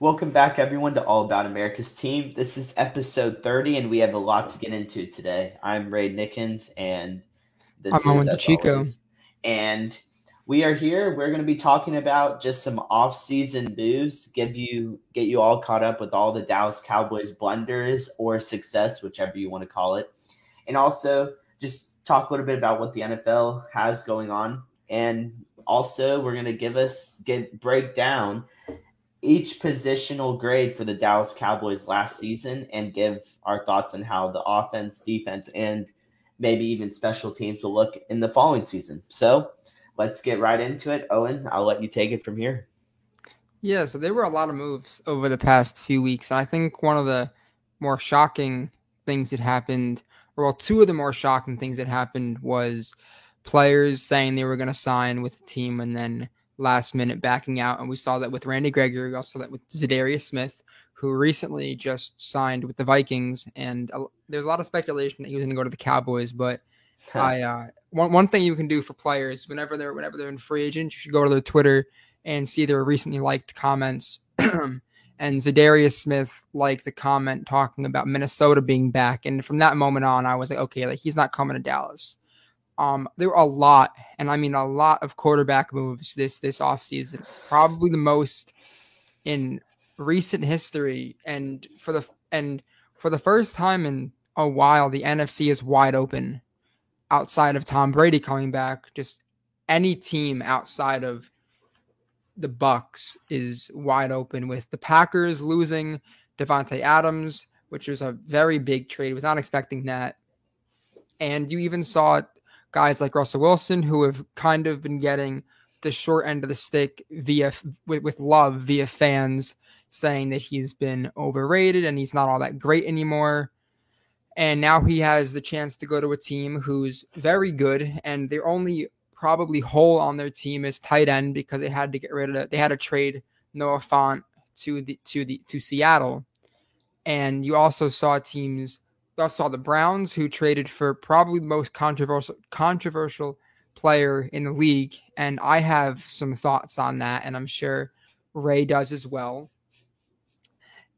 Welcome back, everyone, to All About America's Team. This is episode 30, and we have a lot to get into today. I'm Ray Nickens, and this I'm is Owen always. And we are here. We're going to be talking about just some off-season moves, give you get you all caught up with all the Dallas Cowboys blunders or success, whichever you want to call it, and also just talk a little bit about what the NFL has going on, and also we're going to give us get break down each positional grade for the Dallas Cowboys last season and give our thoughts on how the offense, defense, and maybe even special teams will look in the following season. So let's get right into it. Owen, I'll let you take it from here. Yeah, so there were a lot of moves over the past few weeks. And I think one of the more shocking things that happened, or well, two of the more shocking things that happened was players saying they were going to sign with the team and then last minute backing out. And we saw that with Randy Gregory. We also saw that with Zadarius Smith, who recently just signed with the Vikings. And uh, there's a lot of speculation that he was going to go to the Cowboys. But I uh, one one thing you can do for players whenever they're whenever they're in free agent, you should go to their Twitter and see their recently liked comments. and Zadarius Smith liked the comment talking about Minnesota being back. And from that moment on, I was like, okay, like he's not coming to Dallas. Um, there were a lot, and I mean a lot of quarterback moves this this offseason. Probably the most in recent history, and for the and for the first time in a while, the NFC is wide open. Outside of Tom Brady coming back, just any team outside of the Bucks is wide open. With the Packers losing Davante Adams, which was a very big trade, was not expecting that, and you even saw guys like Russell Wilson who have kind of been getting the short end of the stick via with, with love via fans saying that he's been overrated and he's not all that great anymore. And now he has the chance to go to a team who's very good and their only probably hole on their team is tight end because they had to get rid of it. They had to trade Noah Fant to the to the to Seattle. And you also saw teams we saw the Browns, who traded for probably the most controversial controversial player in the league, and I have some thoughts on that, and I'm sure Ray does as well.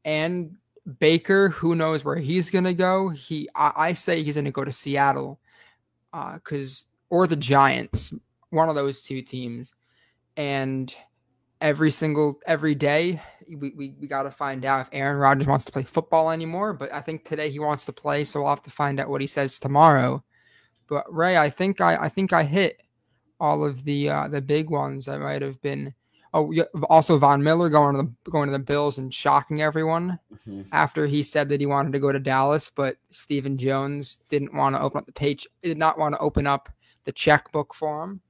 And Baker, who knows where he's gonna go? He, I, I say he's gonna go to Seattle, because uh, or the Giants, one of those two teams, and every single every day we, we, we got to find out if Aaron Rodgers wants to play football anymore. But I think today he wants to play, so we'll have to find out what he says tomorrow. But Ray, I think I I think I hit all of the uh, the big ones. I might have been. Oh, also Von Miller going to the going to the Bills and shocking everyone mm-hmm. after he said that he wanted to go to Dallas, but Stephen Jones didn't want to open up the page. Did not want to open up the checkbook for him.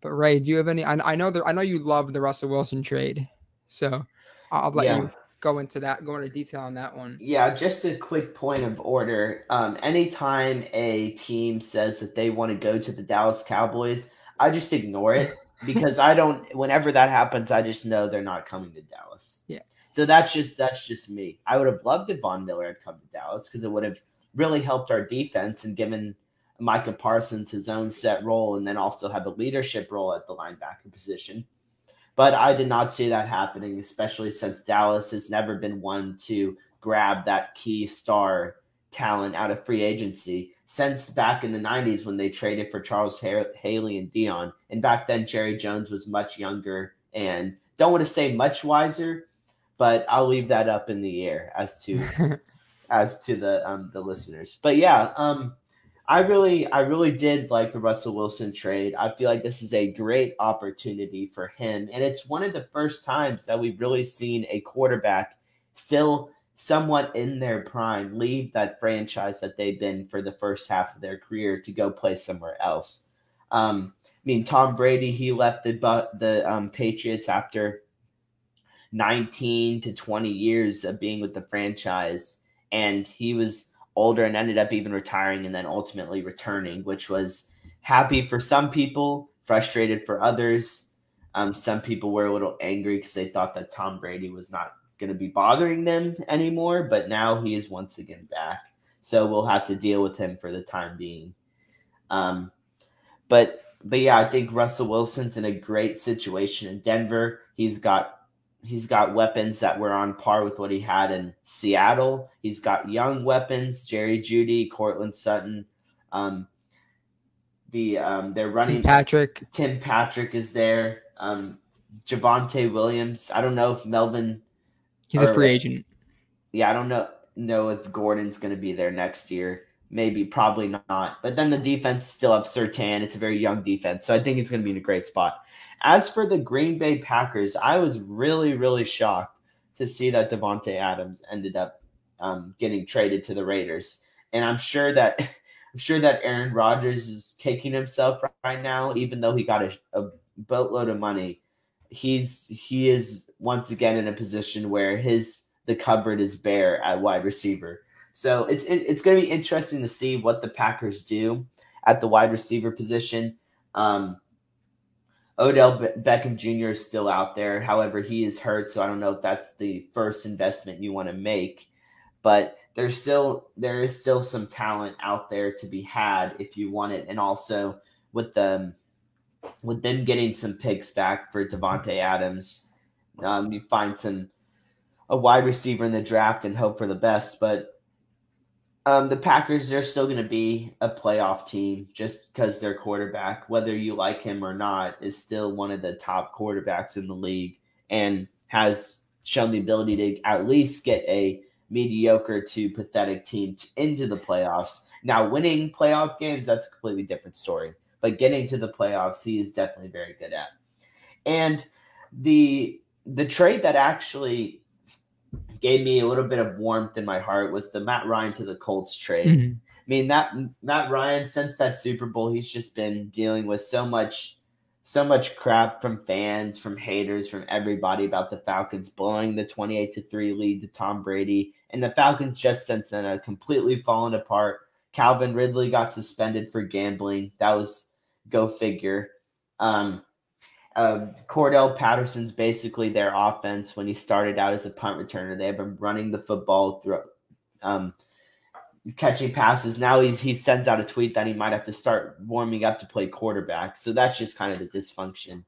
But Ray, do you have any? I, I know that I know you love the Russell Wilson trade, so I'll let yeah. you go into that, go into detail on that one. Yeah, just a quick point of order. Um, anytime a team says that they want to go to the Dallas Cowboys, I just ignore it because I don't. Whenever that happens, I just know they're not coming to Dallas. Yeah. So that's just that's just me. I would have loved if Von Miller had come to Dallas because it would have really helped our defense and given Micah Parsons his own set role, and then also have a leadership role at the linebacker position. But I did not see that happening, especially since Dallas has never been one to grab that key star talent out of free agency since back in the 90s when they traded for Charles Haley and Deion. And back then, Jerry Jones was much younger and don't want to say much wiser, but I'll leave that up in the air as to as to the um, the listeners. But yeah, um, I really, I really did like the Russell Wilson trade. I feel like this is a great opportunity for him, and it's one of the first times that we've really seen a quarterback still somewhat in their prime leave that franchise that they've been for the first half of their career to go play somewhere else. Um, I mean, Tom Brady he left the the um, Patriots after 19 to 20 years of being with the franchise, and he was older and ended up even retiring and then ultimately returning, which was happy for some people, frustrated for others. Um, some people were a little angry because they thought that Tom Brady was not going to be bothering them anymore, but now he is once again back. So we'll have to deal with him for the time being. Um, but but yeah, I think Russell Wilson's in a great situation in Denver. He's got he's got weapons that were on par with what he had in Seattle. He's got young weapons: Jerry Jeudy, Courtland Sutton. Um, the um, they're running Tim Patrick. Tim Patrick is there. Um, Javonte Williams. I don't know if Melvin. He's a free agent. Yeah, I don't know know if Gordon's going to be there next year. Maybe, probably not. But then the defense still have Surtain. It's a very young defense, so I think he's going to be in a great spot. As for the Green Bay Packers, I was really, really shocked to see that Davante Adams ended up um, getting traded to the Raiders, and I'm sure that I'm sure that Aaron Rodgers is kicking himself right now, even though he got a, a boatload of money. He's he is once again in a position where his the cupboard is bare at wide receiver. So it's it, it's going to be interesting to see what the Packers do at the wide receiver position. Um, Odell Be- Beckham Jr. is still out there. However, he is hurt, so I don't know if that's the first investment you want to make. But there's still there is still some talent out there to be had if you want it, and also with them with them getting some picks back for Davante Adams, um, you find some a wide receiver in the draft and hope for the best. But um, the Packers, they're still going to be a playoff team just because their quarterback, whether you like him or not, is still one of the top quarterbacks in the league and has shown the ability to at least get a mediocre to pathetic team into the playoffs. Now, winning playoff games, that's a completely different story. But getting to the playoffs, he is definitely very good at. And the the trade that actually gave me a little bit of warmth in my heart was the Matt Ryan to the Colts trade. Mm-hmm. I mean that Matt Ryan since that Super Bowl, he's just been dealing with so much so much crap from fans, from haters, from everybody about the Falcons blowing the 28 to 3 lead to Tom Brady. And the Falcons just since then have completely fallen apart. Calvin Ridley got suspended for gambling. That was go figure. Um, uh, Cordarrelle Patterson's basically their offense when he started out as a punt returner. They have been running the football through, um, catching passes. Now he's he sends out a tweet that he might have to start warming up to play quarterback. So that's just kind of the dysfunction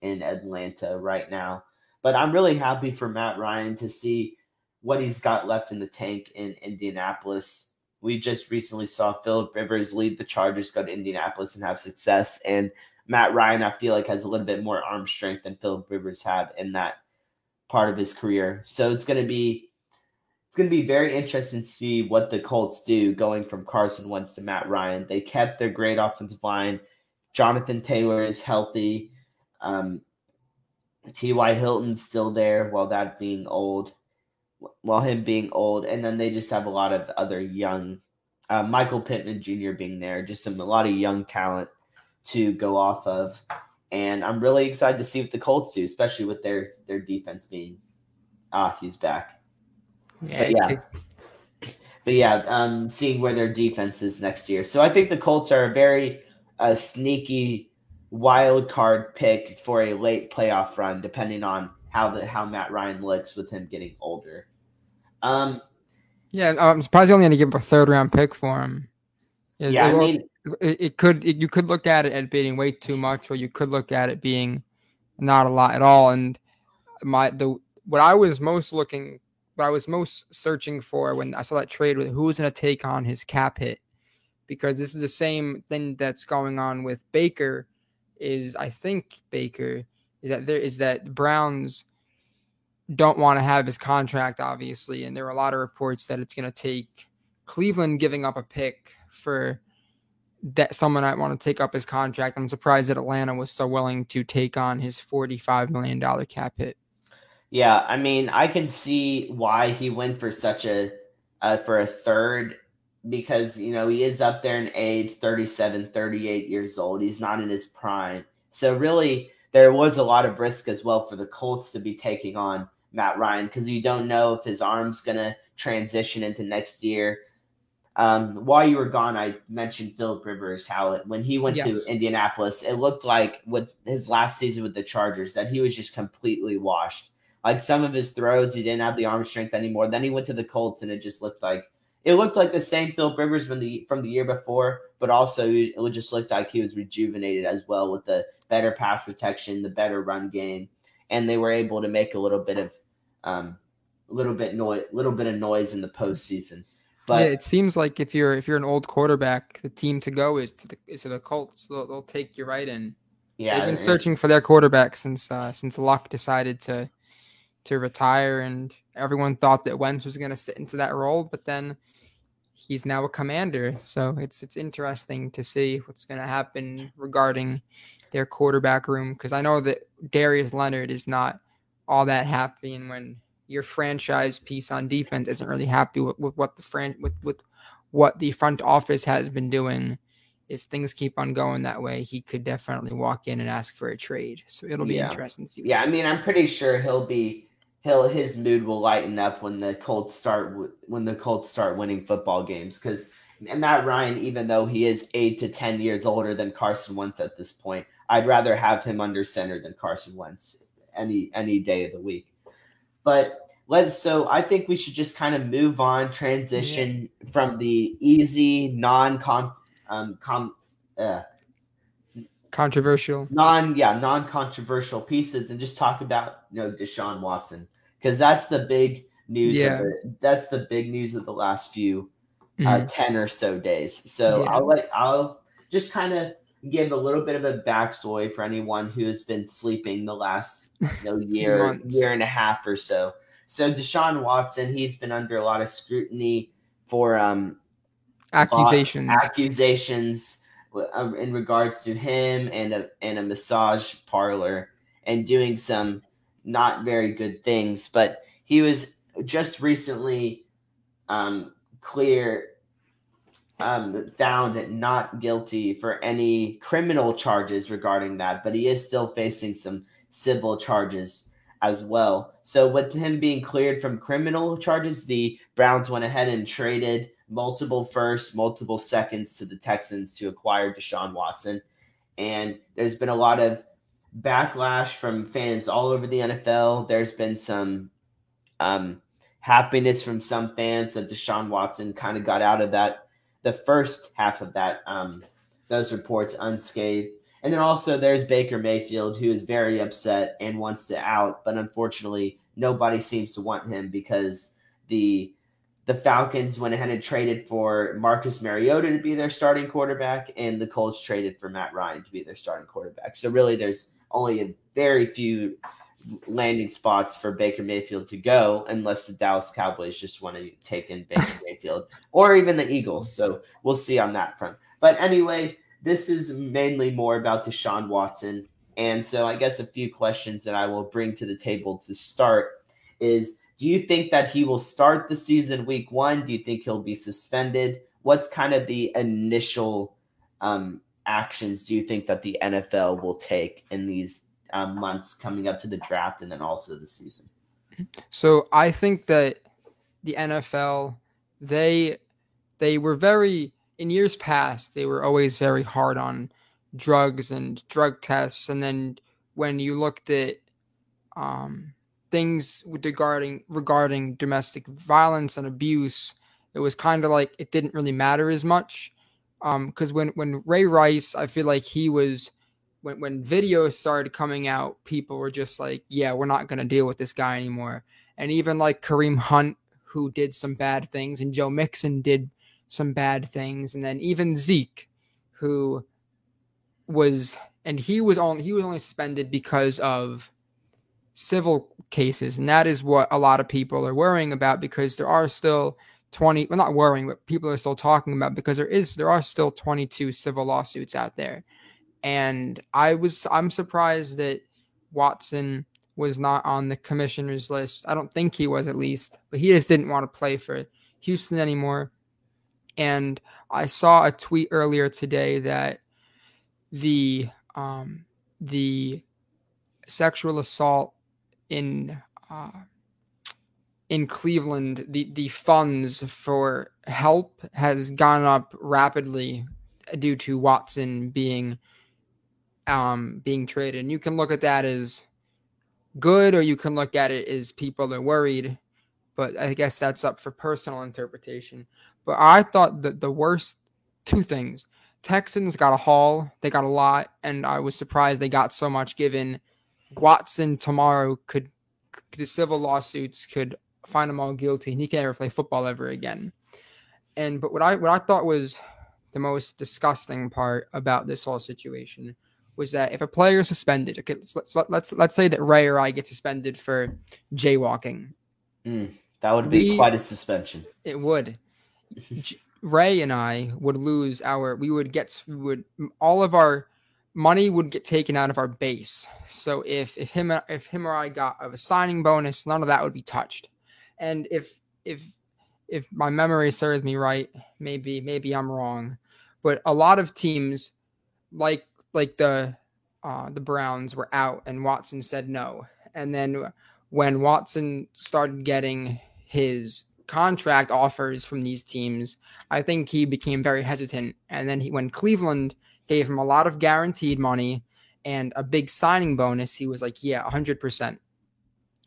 in Atlanta right now. But I'm really happy for Matt Ryan to see what he's got left in the tank in Indianapolis. We just recently saw Philip Rivers lead the Chargers go to Indianapolis and have success, and Matt Ryan, I feel like, has a little bit more arm strength than Philip Rivers had in that part of his career. So it's going to be it's going to be very interesting to see what the Colts do going from Carson Wentz to Matt Ryan. They kept their great offensive line. Jonathan Taylor is healthy. Um, T.Y. Hilton's still there while that being old, while him being old. And then they just have a lot of other young, uh, Michael Pittman Jr. being there, just a lot of young talent to go off of. And I'm really excited to see what the Colts do, especially with their their defense being ah, he's back. Yeah, but yeah. But yeah, um, seeing where their defense is next year. So I think the Colts are a very uh, sneaky wild card pick for a late playoff run, depending on how the how Matt Ryan looks with him getting older. Um, yeah, I'm surprised you only going to give up a third round pick for him. Yeah, I mean, it, could it, you could look at it as being way too much, or you could look at it being not a lot at all. And my the what I was most looking, what I was most searching for when I saw that trade with who's going to take on his cap hit, because this is the same thing that's going on with Baker. Is I think Baker is that there is that Browns don't want to have his contract, obviously, and there are a lot of reports that it's going to take Cleveland giving up a pick for that someone might want to take up his contract. I'm surprised that Atlanta was so willing to take on his $45 million cap hit. Yeah, I mean, I can see why he went for such a uh, for a third because you know he is up there in age 37 38 years old he's not in his prime so really there was a lot of risk as well for the colts to be taking on matt ryan because you don't know if his arm's going to transition into next year um, while you were gone, I mentioned Philip Rivers, how it, when he went yes. to Indianapolis, it looked like with his last season with the Chargers that he was just completely washed. Like some of his throws, he didn't have the arm strength anymore. Then he went to the Colts, and it just looked like it looked like the same Philip Rivers from the from the year before, but also it just looked like he was rejuvenated as well with the better pass protection, the better run game, and they were able to make a little bit of um, little bit noise, little bit of noise in the postseason. But yeah, it seems like if you're if you're an old quarterback, the team to go is to the is to the Colts. They'll, they'll take you right in. Yeah, they've been searching for their quarterback since uh, since Luck decided to to retire, and everyone thought that Wentz was going to sit into that role, but then he's now a commander. So it's it's interesting to see what's going to happen regarding their quarterback room because I know that Darius Leonard is not all that happy, and when your franchise piece on defense isn't really happy with, with what the fran- with with what the front office has been doing. If things keep on going that way, he could definitely walk in and ask for a trade. So it'll be Yeah. interesting to see. yeah, I mean, I'm pretty sure he'll be he'll his mood will lighten up when the Colts start when the Colts start winning football games because Matt Ryan, even though he is eight to ten years older than Carson Wentz at this point, I'd rather have him under center than Carson Wentz any any day of the week. But let's so I think we should just kind of move on, transition from the easy non con um com uh, Controversial. non yeah non controversial pieces and just talk about you know Deshaun Watson because that's the big news. Yeah. Of the, that's the big news of the last few uh, Mhm. ten or so days. So Yeah. I'll let I'll just kind of give a little bit of a backstory for anyone who has been sleeping the last you know, year year and a half or so. So Deshaun Watson, he's been under a lot of scrutiny for um Accusations. accusations um, in regards to him and a and a massage parlor and doing some not very good things. But he was just recently um, clear um, found not guilty for any criminal charges regarding that, but he is still facing some civil charges as well. So with him being cleared from criminal charges, the Browns went ahead and traded multiple firsts, multiple seconds to the Texans to acquire Deshaun Watson. And there's been a lot of backlash from fans all over the NFL. There's been some um, happiness from some fans that Deshaun Watson kind of got out of that, the first half of that, um, those reports unscathed. And then also there's Baker Mayfield, who is very upset and wants to out, but unfortunately nobody seems to want him because the the Falcons went ahead and traded for Marcus Mariota to be their starting quarterback, and the Colts traded for Matt Ryan to be their starting quarterback. So really, there's only a very few landing spots for Baker Mayfield to go, unless the Dallas Cowboys just want to take in Baker Mayfield, or even the Eagles. So we'll see on that front. But anyway, this is mainly more about Deshaun Watson, and so I guess a few questions that I will bring to the table to start is do you think that he will start the season week one? Do you think he'll be suspended? What's kind of the initial um, actions do you think that the NFL will take in these um, months coming up to the draft and then also the season? So I think that the NFL they they were very in years past they were always very hard on drugs and drug tests and then when you looked at um, things regarding regarding domestic violence and abuse it was kind of like it didn't really matter as much because when when Ray Rice I feel like he was when when videos started coming out, people were just like, "Yeah, we're not going to deal with this guy anymore." And even like Kareem Hunt, who did some bad things, and Joe Mixon did some bad things, and then even Zeke, who was and he was only he was only suspended because of civil cases, and that is what a lot of people are worrying about because there are still 20 well not worrying but people are still talking about because there is there are still 22 civil lawsuits out there and I was I'm surprised that Watson was not on the commissioner's list. I don't think he was at least, but he just didn't want to play for Houston anymore. And I saw a tweet earlier today that the um, the sexual assault in uh, in Cleveland, the the funds for help has gone up rapidly due to Watson being um, being traded. And you can look at that as good, or you can look at it as people are worried. But I guess that's up for personal interpretation. But I thought that the worst two things Texans got a haul, they got a lot, and I was surprised they got so much given Watson tomorrow could the civil lawsuits could find him all guilty and he can never play football ever again. And but what I what I thought was the most disgusting part about this whole situation was that if a player is suspended, okay, let's let's let's say that Ray or I get suspended for jaywalking. Mm, that would be we, quite a suspension. It would. Ray and I would lose our. We would get. We would all of our money would get taken out of our base. So if if him if him or I got a signing bonus, none of that would be touched. And if if if my memory serves me right, maybe maybe I'm wrong, but a lot of teams like like the uh, the Browns were out and Watson said no. And then when Watson started getting his contract offers from these teams, I think he became very hesitant. And then he, when Cleveland gave him a lot of guaranteed money and a big signing bonus, he was like, yeah, 100%.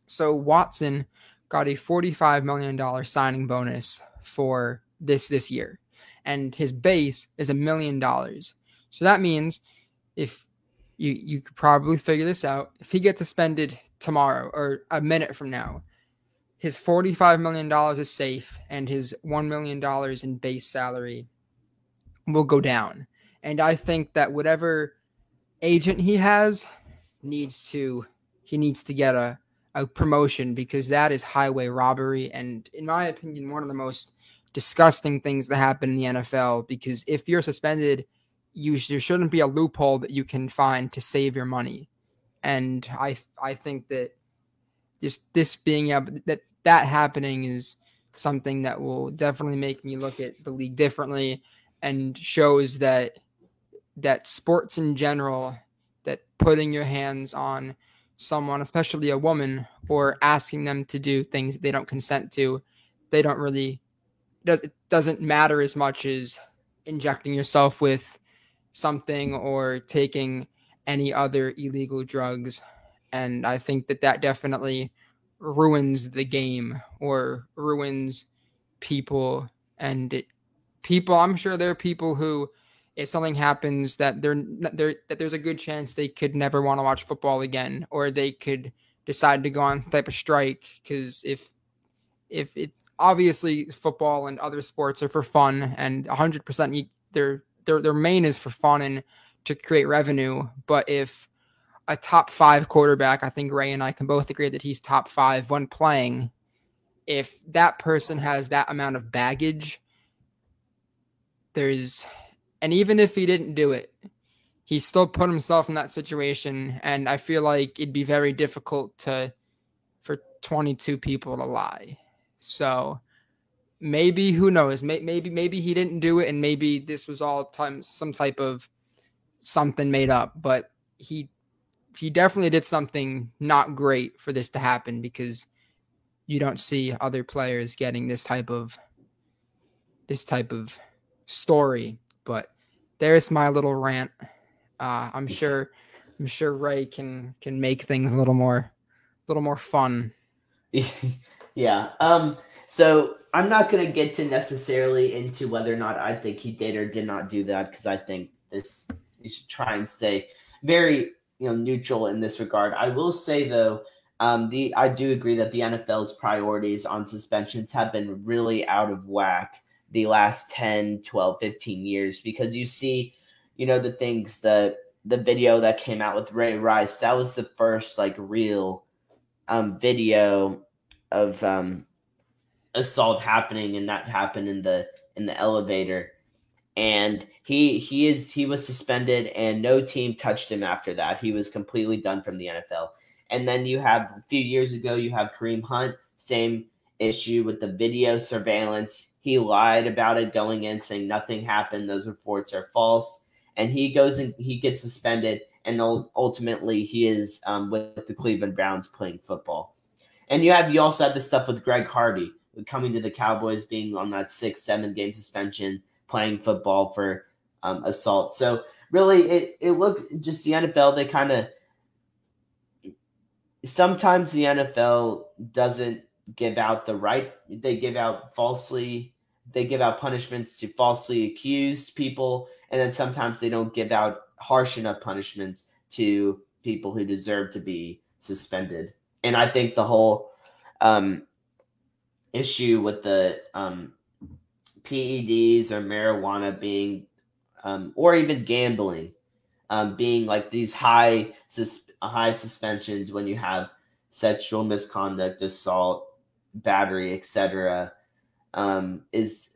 So Watson got a $45 million signing bonus for this this year. And his base is a million dollars. So that means if you you could probably figure this out, if he gets suspended tomorrow or a minute from now, his $45 million is safe and his $1 million in base salary will go down. And I think that whatever agent he has needs to he needs to get a a promotion because that is highway robbery and in my opinion one of the most disgusting things that happen in the NFL because if you're suspended you there shouldn't be a loophole that you can find to save your money. And I I think that this this being able that that happening is something that will definitely make me look at the league differently and shows that that sports in general that putting your hands on someone, especially a woman, or asking them to do things they don't consent to, they don't really it doesn't matter as much as injecting yourself with something or taking any other illegal drugs. And i think that that definitely ruins the game or ruins people. And it, people i'm sure there are people who if something happens that they're, they're that there's a good chance they could never want to watch football again or they could decide to go on type of strike. Because if if it's obviously football and other sports are for fun and 100% their their their main is for fun to create revenue but if a top 5 quarterback I think Ray and I can both agree that he's top 5 when playing if that person has that amount of baggage there's and even if he didn't do it, he still put himself in that situation. And I feel like it'd be very difficult to for 22 people to lie. So maybe who knows? Maybe maybe he didn't do it, and maybe this was all time some type of something made up. But he he definitely did something not great for this to happen because you don't see other players getting this type of this type of story. But there's my little rant. Uh, I'm sure I'm sure Ray can can make things a little more a little more fun. yeah. Um so I'm not going to get to necessarily into whether or not I think he did or did not do that because I think this you should try and stay very you know neutral in this regard. I will say though, um, the I do agree that the NFL's priorities on suspensions have been really out of whack the last 10, 12, 15 years because you see, you know, the things that the video that came out with Ray Rice, that was the first like real um video of um assault happening and that happened in the in the elevator and he he is he was suspended and no team touched him after that he was completely done from the NFL and then you have a few years ago you have Kareem Hunt same issue with the video surveillance. He lied about it going in, saying nothing happened. Those reports are false. And he goes and he gets suspended, and ultimately he is um, with the Cleveland Browns playing football. And you have you also have the stuff with Greg Hardy coming to the Cowboys, being on that six seven game suspension, playing football for um, assault. So really, it it looked just the NFL. They kind of sometimes the NFL doesn't give out the right they give out falsely they give out punishments to falsely accused people and then sometimes they don't give out harsh enough punishments to people who deserve to be suspended. And I think the whole um, issue with the um, PEDs or marijuana being, um, or even gambling, um, being like these high sus- high suspensions when you have sexual misconduct, assault, battery, etc., um, is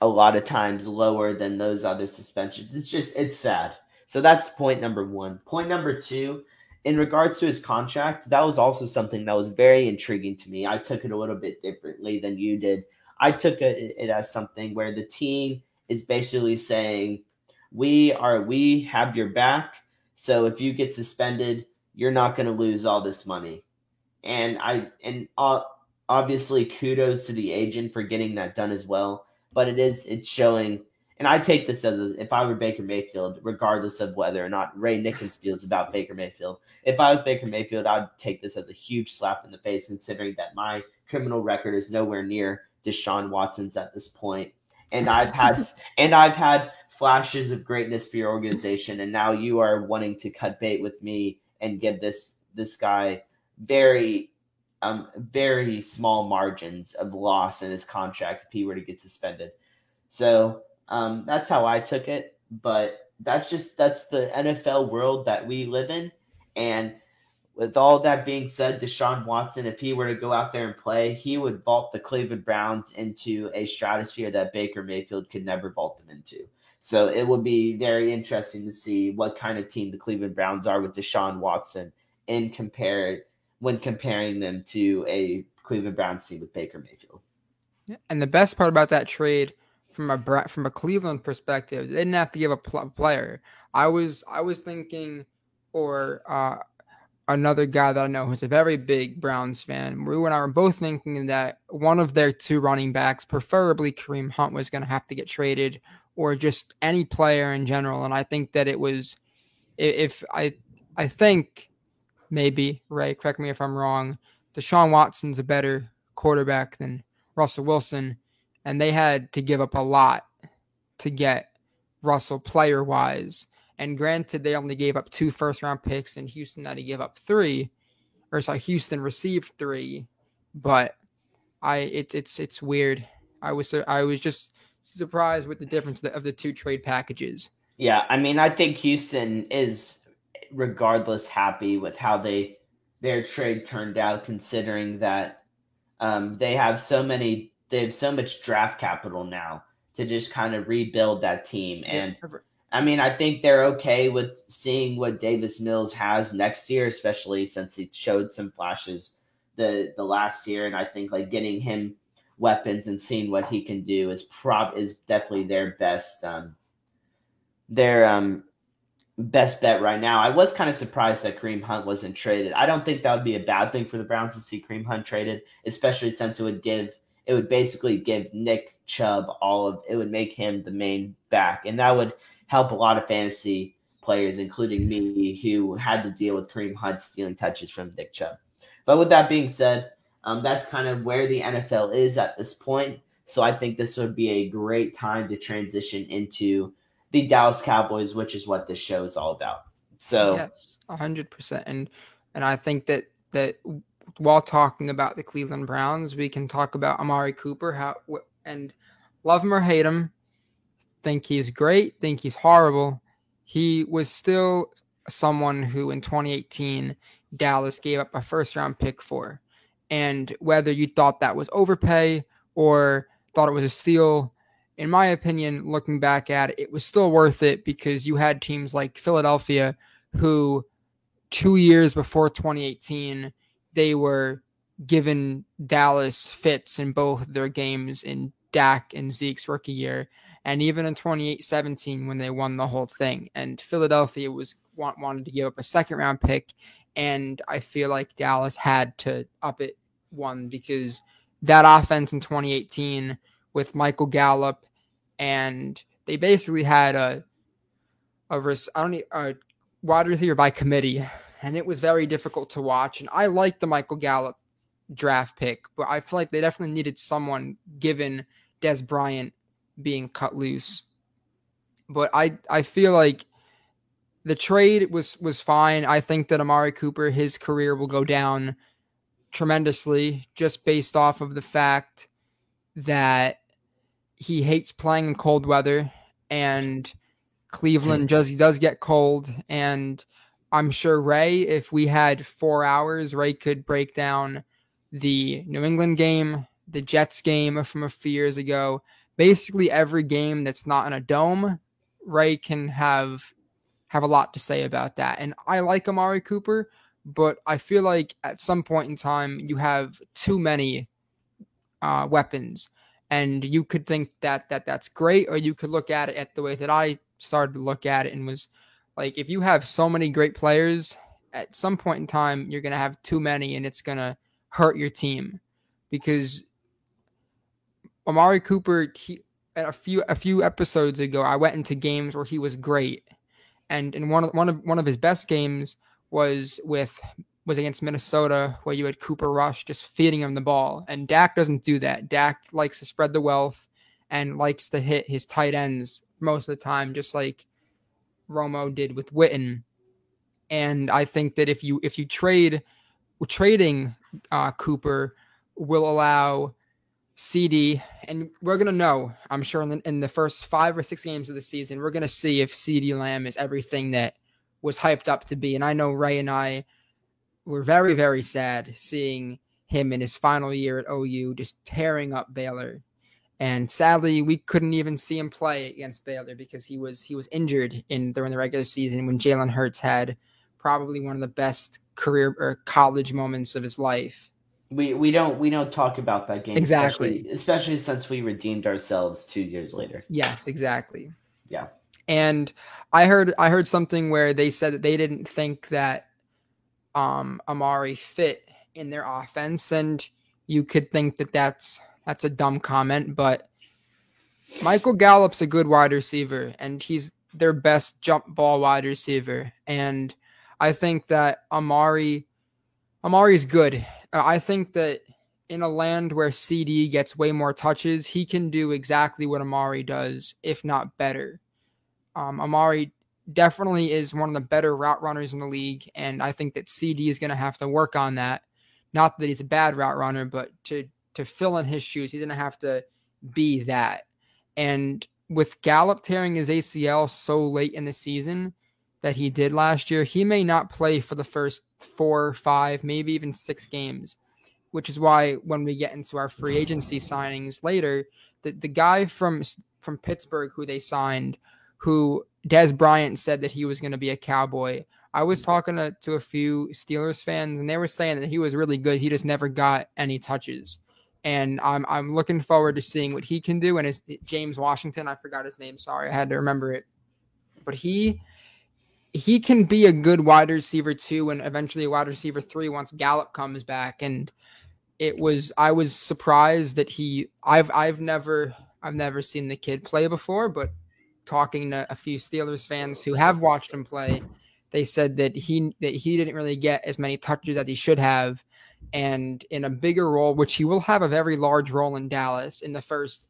a lot of times lower than those other suspensions. It's just it's sad. So that's point number one. Point number two, in regards to his contract, that was also something that was very intriguing to me. I took it a little bit differently than you did. I took it, as something where the team is basically saying, "We are we have your back. So if you get suspended, you're not going to lose all this money." And I and uh, obviously kudos to the agent for getting that done as well. But it is it's showing, and I take this as a, if I were Baker Mayfield, regardless of whether or not Ray Nickens feels about Baker Mayfield. If I was Baker Mayfield, I'd take this as a huge slap in the face, considering that my criminal record is nowhere near Deshaun Watson's at this point. And I've had and I've had flashes of greatness for your organization, and now you are wanting to cut bait with me and give this this guy very um very small margins of loss in his contract if he were to get suspended. So um that's how I took it. But that's just that's the NFL world that we live in. And with all that being said, Deshaun Watson, if he were to go out there and play, he would vault the Cleveland Browns into a stratosphere that Baker Mayfield could never vault them into. So it would be very interesting to see what kind of team the Cleveland Browns are with Deshaun Watson in compare when comparing them to a Cleveland Browns team with Baker Mayfield. And the best part about that trade from a from a Cleveland perspective, they didn't have to give a player. I was I was thinking, or uh, another guy that I know who's a very big Browns fan. We and I were both thinking that one of their two running backs, preferably Kareem Hunt, was going to have to get traded, or just any player in general. And I think that it was, if I, I think maybe Ray, correct me if I'm wrong. Deshaun Watson's a better quarterback than Russell Wilson, and they had to give up a lot to get Russell player wise. And granted, they only gave up two first round picks, and Houston had to give up three, or sorry, Houston received three. But I, it, it's it's weird. I was I was just surprised with the difference of the two trade packages. Yeah, I mean, I think Houston is, regardless, happy with how they their trade turned out, considering that um, they have so many, they have so much draft capital now to just kind of rebuild that team. And yeah, I mean, I think they're okay with seeing what Davis Mills has next year, especially since he showed some flashes the the last year, and I think like getting him weapons and seeing what he can do is prob is definitely their best um their um best bet right now. I was kind of surprised that Kareem Hunt wasn't traded. I don't think that would be a bad thing for the Browns to see Kareem Hunt traded, especially since it would give it would basically give Nick Chubb all of it would make him the main back, and that would help a lot of fantasy players, including me, who had to deal with Kareem Hunt stealing touches from Nick Chubb. But with that being said, um, that's kind of where the NFL is at this point. So I think this would be a great time to transition into the Dallas Cowboys, which is what this show is all about. So yes, hundred percent, and and I think that that while talking about the Cleveland Browns, we can talk about Amari Cooper, how and love him or hate him, think he's great, think he's horrible. He was still someone who in 2018 Dallas gave up a first round pick for. And whether you thought that was overpay or thought it was a steal, in my opinion, looking back at it, it was still worth it because you had teams like Philadelphia who two years before 2018, they were given Dallas fits in both their games in Dak and Zeke's rookie year and even in 2017 when they won the whole thing. And Philadelphia was want, wanted to give up a second round pick and I feel like Dallas had to up it one because that offense in 2018 with Michael Gallup and they basically had a a I don't need, a wide receiver by committee and it was very difficult to watch and I like the Michael Gallup draft pick but I feel like they definitely needed someone given Dez Bryant being cut loose. But I I feel like the trade was was fine. I think that Amari Cooper, his career will go down tremendously just based off of the fact that he hates playing in cold weather and Cleveland hmm. just does get cold and I'm sure Ray if we had 4 hours Ray could break down the New England game, the Jets game from a few years ago. Basically every game that's not in a dome, Ray can have have a lot to say about that. And I like Amari Cooper, but I feel like at some point in time you have too many uh, weapons, and you could think that that that's great, or you could look at it at the way that I started to look at it and was like, if you have so many great players, at some point in time you're gonna have too many, and it's gonna hurt your team because Amari Cooper. He, a few a few episodes ago, I went into games where he was great, and in one of one of one of his best games was with was against Minnesota, where you had Cooper Rush just feeding him the ball, and Dak doesn't do that. Dak likes to spread the wealth and likes to hit his tight ends most of the time, just like Romo did with Witten. And I think that if you if you trade trading uh, Cooper will allow CeeDee, and we're gonna know. I'm sure in the, in the first five or six games of the season, we're gonna see if CeeDee Lamb is everything that was hyped up to be. And I know Ray and I were very, very sad seeing him in his final year at OU just tearing up Baylor. And sadly, we couldn't even see him play against Baylor because he was he was injured in during the regular season when Jalen Hurts had probably one of the best career or college moments of his life. We we don't we don't talk about that game exactly, especially, especially since we redeemed ourselves two years later. Yes, exactly. Yeah. And I heard I heard something where they said that they didn't think that um, Amari fit in their offense, and you could think that that's that's a dumb comment, but Michael Gallup's a good wide receiver, and he's their best jump ball wide receiver, and I think that Amari Amari's good. I think that in a land where CeeDee gets way more touches, he can do exactly what Amari does, if not better. Um, Amari definitely is one of the better route runners in the league, and I think that CeeDee is going to have to work on that. Not that he's a bad route runner, but to to fill in his shoes, going to have to be that. And with Gallup tearing his ACL so late in the season that he did last year, he may not play for the first four, five, maybe even six games. Which is why when we get into our free agency signings later, the, the guy from from Pittsburgh who they signed who Dez Bryant said that he was going to be a Cowboy. I was talking to, to a few Steelers fans, and they were saying that he was really good. He just never got any touches, and I'm I'm looking forward to seeing what he can do. And his James Washington, I forgot his name. Sorry, I had to remember it. But he he can be a good wide receiver too, and eventually a wide receiver three once Gallup comes back. And it was I was surprised that he I've I've never I've never seen the kid play before, but talking to a few Steelers fans who have watched him play, they said that he that he didn't really get as many touches as he should have, and in a bigger role, which he will have a very large role in Dallas in the first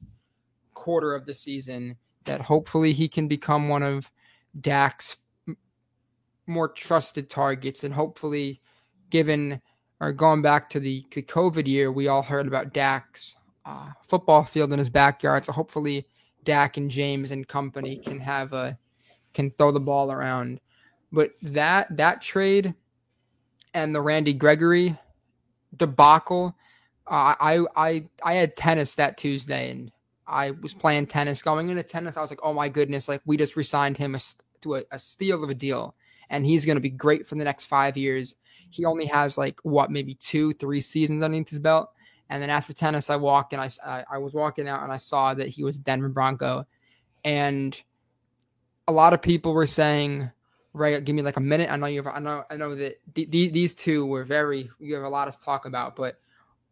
quarter of the season. That hopefully he can become one of Dak's more trusted targets, and hopefully, given or going back to the COVID year, we all heard about Dak's uh, football field in his backyard. So hopefully Dak and James and company can have a can throw the ball around. But that that trade and the Randy Gregory debacle, uh, I I I had tennis that Tuesday and I was playing tennis. Going into tennis, I was like, oh my goodness, like we just resigned him a, to a, a steal of a deal, and he's going to be great for the next five years. He only has like what maybe two, three seasons underneath his belt. And then after tennis, I walked and I, I was walking out and I saw that he was Denver Bronco. And a lot of people were saying, Ray, give me like a minute. I know you have, I know, I know that th- th- these two were very, you have a lot to talk about. But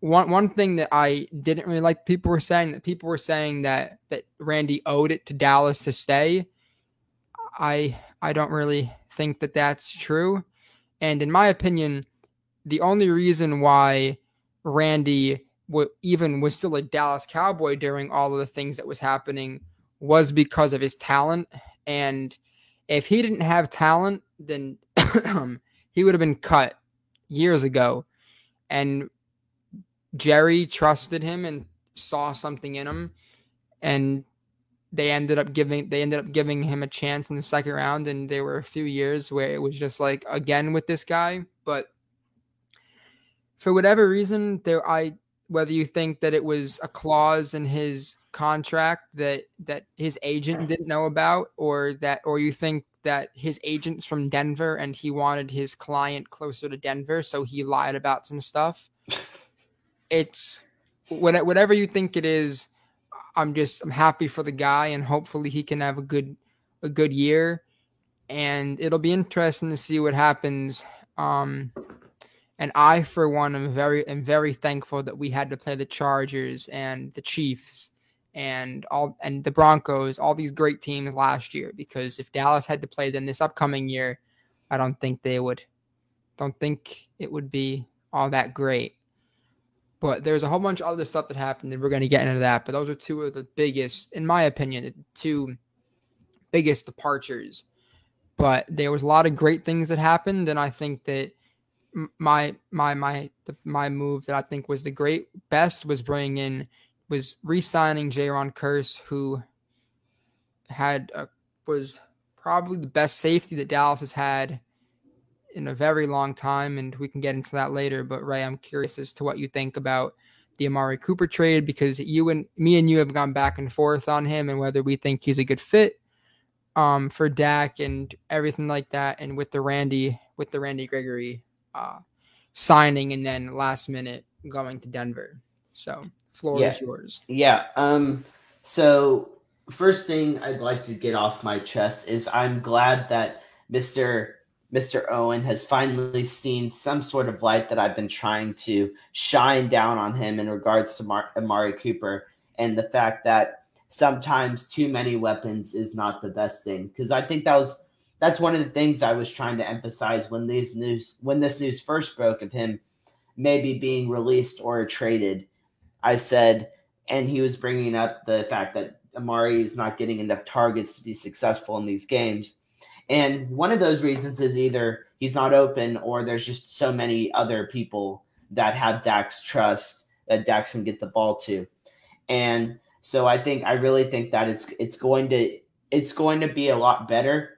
one, one thing that I didn't really like people were saying that people were saying that, that Randy owed it to Dallas to stay. I, I don't really think that that's true. And in my opinion, the only reason why Randy even was still a Dallas Cowboy during all of the things that was happening was because of his talent. And If he didn't have talent, then um, he would have been cut years ago. And Jerry trusted him and saw something in him, and they ended up giving they ended up giving him a chance in the second round. And there were a few years where it was just like again with this guy, but for whatever reason, there I whether you think that it was a clause in his contract that that his agent didn't know about or that or you think that his agent's from Denver and he wanted his client closer to Denver so he lied about some stuff? It's whatever you think it is I'm just I'm happy for the guy and hopefully he can have a good a good year. And it'll be interesting to see what happens. Um and I, for one, am very am very thankful that we had to play the Chargers and the Chiefs and all and the Broncos, all these great teams last year. Because if Dallas had to play them this upcoming year, I don't think they would. Don't think it would be all that great. But there's a whole bunch of other stuff that happened, and we're going to get into that. But those are two of the biggest, in my opinion, the two biggest departures. But there was a lot of great things that happened, and I think that my my my the, my move that I think was the great best was bringing in was re-signing Jayron Kearse, who had a, was probably the best safety that Dallas has had in a very long time, and we can get into that later. But Ray, I'm curious as to what you think about the Amari Cooper trade because you and me and you have gone back and forth on him and whether we think he's a good fit um, for Dak and everything like that, and with the Randy with the Randy Gregory uh, signing and then last minute going to Denver. So floor yeah. is yours. Yeah. Um. So first thing I'd like to get off my chest is I'm glad that Mister Mr. Owen has finally seen some sort of light that I've been trying to shine down on him in regards to Mar- Amari Cooper and the fact that sometimes too many weapons is not the best thing. Because I think that was that's one of the things I was trying to emphasize when these news when this news first broke of him maybe being released or traded. I said, and he was bringing up the fact that Amari is not getting enough targets to be successful in these games. And one of those reasons is either he's not open or there's just so many other people that have Dax trust that Dax can get the ball to. And so I think I really think that it's it's going to it's going to be a lot better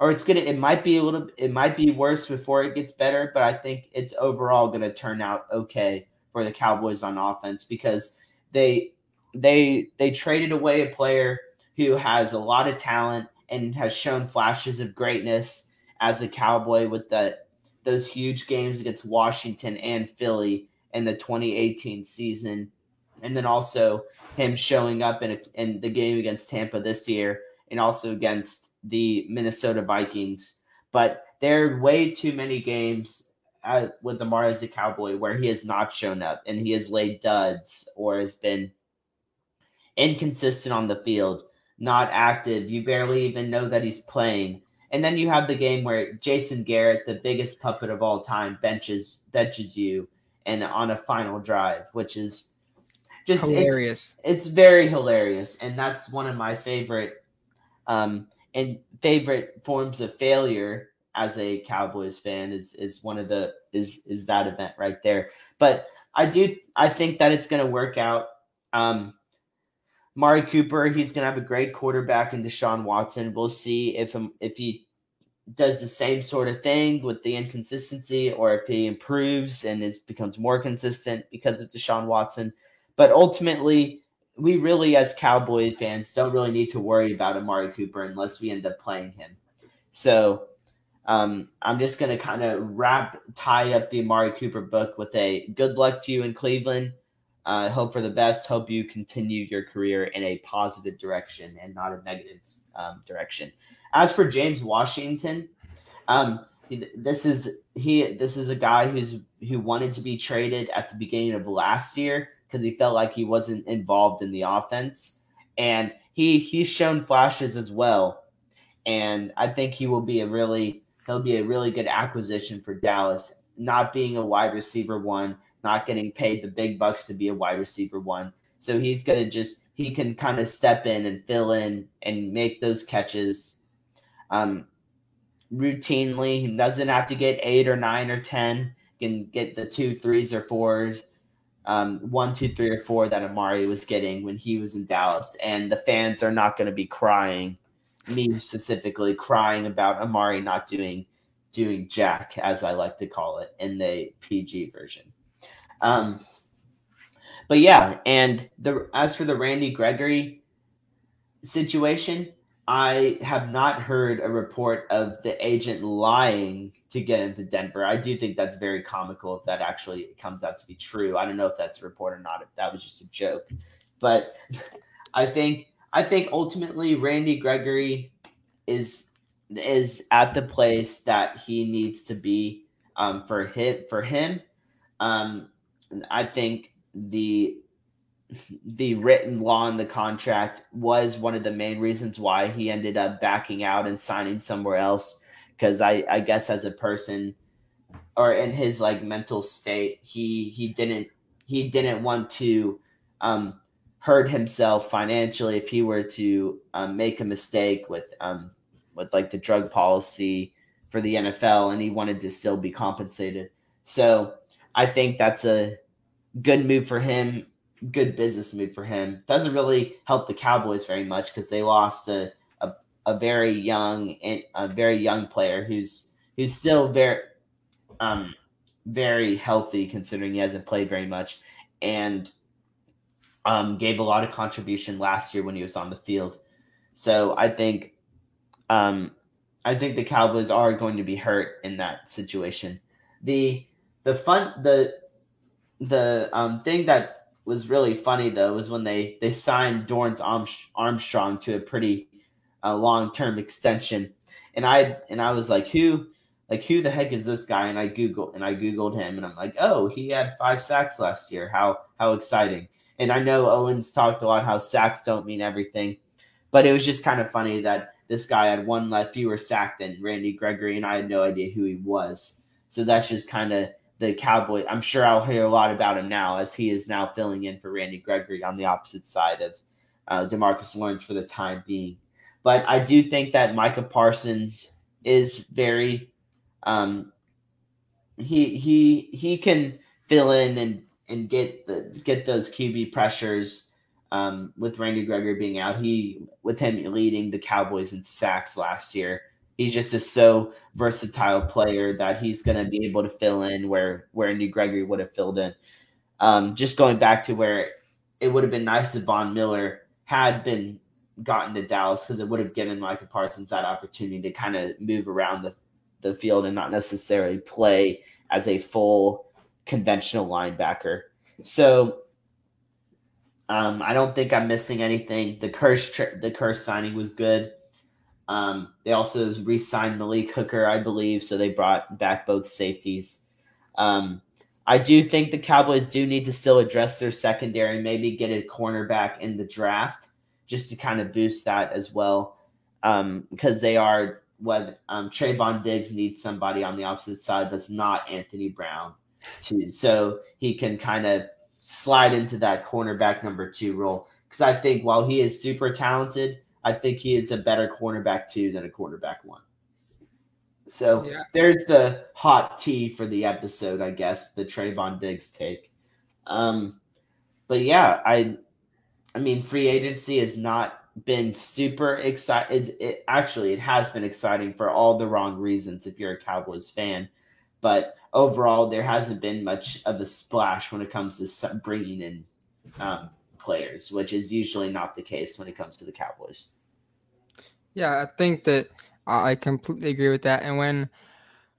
or it's gonna it might be a little it might be worse before it gets better, but I think it's overall gonna turn out okay for the Cowboys on offense because they they they traded away a player who has a lot of talent and has shown flashes of greatness as a Cowboy with the those huge games against Washington and Philly in the 2018 season, and then also him showing up in a, in the game against Tampa this year, and also against the Minnesota Vikings, but there are way too many games uh, with Amari as a Cowboy where he has not shown up and he has laid duds or has been inconsistent on the field, not active. You barely even know that he's playing. And then you have the game where Jason Garrett, the biggest puppet of all time, benches benches you and on a final drive, which is just hilarious. It's, it's very hilarious, and that's one of my favorite um, and favorite forms of failure as a Cowboys fan is is one of the is is that event right there. But I do I think that it's going to work out. Um, Mari Cooper, he's going to have a great quarterback in Deshaun Watson. We'll see if if he does the same sort of thing with the inconsistency, or if he improves and is becomes more consistent because of Deshaun Watson. But ultimately, we really, as Cowboy fans, don't really need to worry about Amari Cooper unless we end up playing him. So um, I'm just going to kind of wrap, tie up the Amari Cooper book with a good luck to you in Cleveland. Uh, hope for the best. Hope you continue your career in a positive direction and not a negative um, direction. As for James Washington, um, this is he. This is a guy who's who wanted to be traded at the beginning of last year because he felt like he wasn't involved in the offense. And he he's shown flashes as well. And I think he will be a really he'll be a really good acquisition for Dallas, not being a wide receiver one, not getting paid the big bucks to be a wide receiver one. So he's gonna just he can kind of step in and fill in and make those catches. Um, routinely. He doesn't have to get eight or nine or ten. He can get the two threes or fours, um, one, two, three, or four that Amari was getting when he was in Dallas, and the fans are not going to be crying. Me specifically crying about Amari not doing doing Jack, as I like to call it in the PG version. Um, but yeah, and the as for the Randy Gregory situation, I have not heard a report of the agent lying to get into Denver. I do think that's very comical if that actually comes out to be true. I don't know if that's a report or not, if that was just a joke. But I think I think ultimately Randy Gregory is is at the place that he needs to be um, for him for him. Um, I think the the written law in the contract was one of the main reasons why he ended up backing out and signing somewhere else. Because I, I guess as a person or in his like mental state, he he didn't he didn't want to um, hurt himself financially if he were to um, make a mistake with um, with like the drug policy for the NFL, and he wanted to still be compensated. So I think that's a good move for him good business move for him. Doesn't really help the Cowboys very much because they lost a, a, a very young a very young player who's who's still very um very healthy considering he hasn't played very much and um gave a lot of contribution last year when he was on the field. So I think um I think the Cowboys are going to be hurt in that situation. The the fun the the um thing that was really funny though was when they they signed Dorance Armstrong to a pretty uh, long term extension, and I and I was like, who like who the heck is this guy? And I googled and I googled him, and I'm like, oh, he had five sacks last year. How how exciting! And I know Owens talked a lot how sacks don't mean everything, but it was just kind of funny that this guy had one less fewer sack than Randy Gregory, and I had no idea who he was. So that's just kind of the Cowboy. I'm sure I'll hear a lot about him now as he is now filling in for Randy Gregory on the opposite side of uh, Demarcus Lawrence for the time being. But I do think that Micah Parsons is very um, he he he can fill in and and get the get those QB pressures um, with Randy Gregory being out. He with him leading the Cowboys in sacks last year he's just a so versatile player that he's going to be able to fill in where where New Gregory would have filled in. Um, just going back to where it would have been nice if Von Miller had been gotten to Dallas because it would have given Micah Parsons that opportunity to kind of move around the, the field and not necessarily play as a full conventional linebacker. So um, I don't think I'm missing anything. The Kearse the Kearse signing was good. Um, they also re-signed Malik Hooker, I believe, so they brought back both safeties. Um, I do think the Cowboys do need to still address their secondary, maybe get a cornerback in the draft just to kind of boost that as well, um, because they are what um, Trevon Diggs needs somebody on the opposite side that's not Anthony Brown, so he can kind of slide into that cornerback number two role. Because I think while he is super talented, I think he is a better cornerback two than a quarterback one. So yeah. there's the hot tea for the episode, I guess, the Trevon Diggs take. Um, but yeah, I, I mean, free agency has not been super. It, it, actually, it has been exciting for all the wrong reasons if you're a Cowboys fan. But overall, there hasn't been much of a splash when it comes to bringing in um, players, which is usually not the case when it comes to the Cowboys. Yeah, I think that I completely agree with that. And when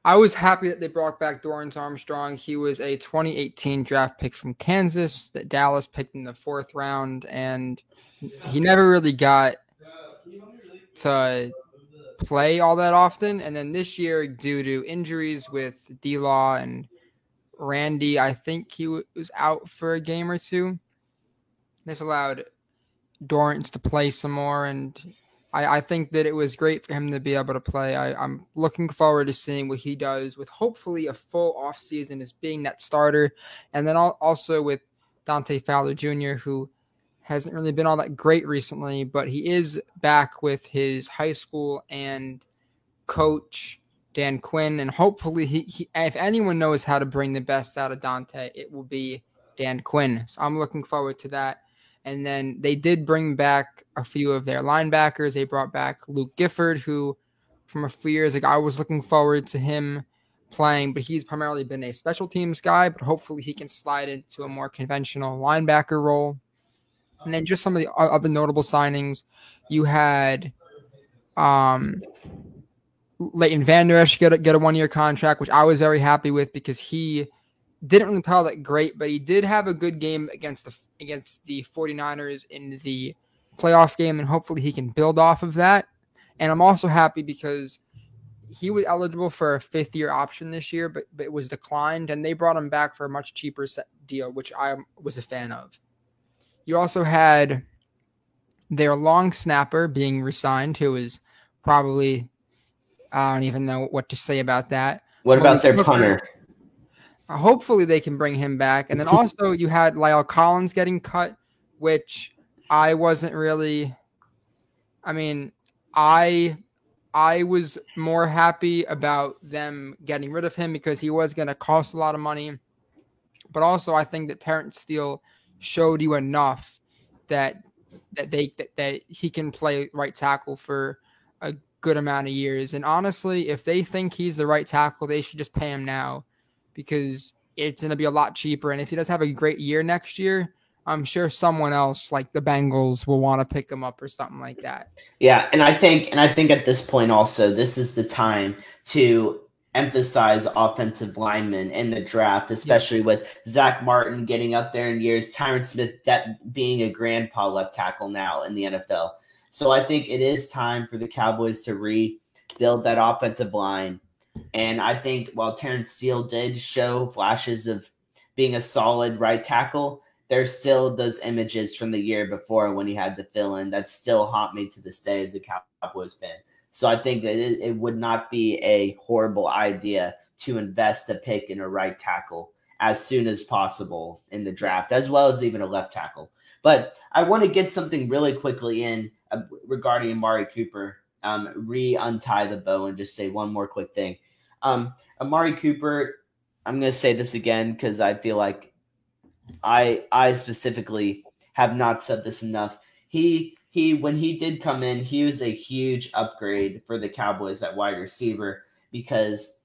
I was happy that they brought back Dorance Armstrong, he was a 2018 draft pick from Kansas that Dallas picked in the fourth round, and he never really got to play all that often. And then this year, due to injuries with D Law and Randy, I think he was out for a game or two. This allowed Dorance to play some more, and I, I think that it was great for him to be able to play. I, I'm looking forward to seeing what he does with hopefully a full offseason as being that starter, and then also with Dante Fowler Jr., who hasn't really been all that great recently, but he is back with his high school and coach Dan Quinn, and hopefully he, he if anyone knows how to bring the best out of Dante, it will be Dan Quinn. So I'm looking forward to that. And then they did bring back a few of their linebackers. They brought back Luke Gifford, who from a few years ago I was looking forward to him playing, but he's primarily been a special teams guy. But hopefully he can slide into a more conventional linebacker role. And then just some of the other notable signings, you had um, Leighton Vander Esch get a, get a one year contract, which I was very happy with because he didn't really play that great, but he did have a good game against the against the 49ers in the playoff game, and hopefully he can build off of that. And I'm also happy because he was eligible for a fifth year option this year, but, but it was declined, and they brought him back for a much cheaper deal, which I was a fan of. You also had their long snapper being resigned, who is probably I don't even know what to say about that. What about their punter? hopefully they can bring him back. And then also you had La'el Collins getting cut, which I wasn't really. I mean, I I was more happy about them getting rid of him because he was going to cost a lot of money. But also, I think that Terence Steele showed you enough that that they that, that he can play right tackle for a good amount of years. And honestly, if they think he's the right tackle, they should just pay him now because it's going to be a lot cheaper. And if he does have a great year next year, I'm sure someone else like the Bengals will want to pick him up or something like that. Yeah, and I think and I think at this point also this is the time to emphasize offensive linemen in the draft, especially yeah. with Zack Martin getting up there in years, Tyron Smith that being a grandpa left tackle now in the NFL. So I think it is time for the Cowboys to rebuild that offensive line and I think while Terence Steele did show flashes of being a solid right tackle, there's still those images from the year before when he had to fill in that still haunt me to this day as a Cowboys fan. So I think that it, it would not be a horrible idea to invest a pick in a right tackle as soon as possible in the draft, as well as even a left tackle. But I want to get something really quickly in uh, regarding Amari Cooper um, re untie the bow and just say one more quick thing. Um, Amari Cooper, I'm going to say this again because I feel like I I specifically have not said this enough. He he when he did come in, he was a huge upgrade for the Cowboys at wide receiver because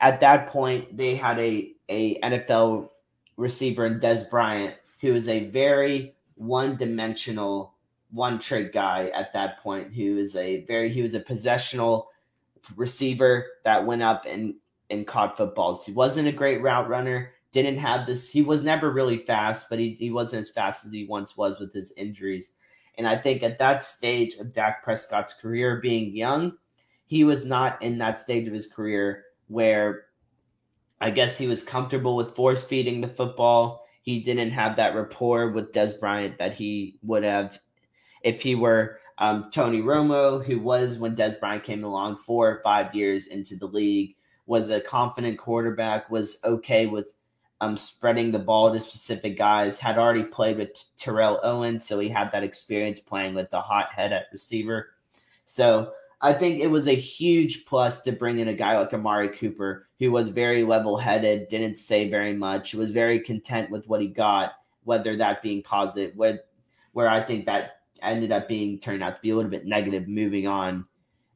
at that point they had a a NFL receiver in Dez Bryant who was a very one dimensional one trick guy at that point who is a very he was a possessional receiver that went up and and caught footballs. He wasn't a great route runner. Didn't have this. He was never really fast, but he, he wasn't as fast as he once was with his injuries. And I think at that stage of Dak Prescott's career, being young, he was not in that stage of his career where I guess he was comfortable with force feeding the football. He didn't have that rapport with Dez Bryant that he would have if he were um, Tony Romo, who was when Dez Bryant came along four or five years into the league, was a confident quarterback, was okay with um, spreading the ball to specific guys, had already played with Terrell Owens, so he had that experience playing with the hot head at receiver. So I think it was a huge plus to bring in a guy like Amari Cooper, who was very level headed, didn't say very much, was very content with what he got, whether that being positive, where, where I think that ended up being turned out to be a little bit negative moving on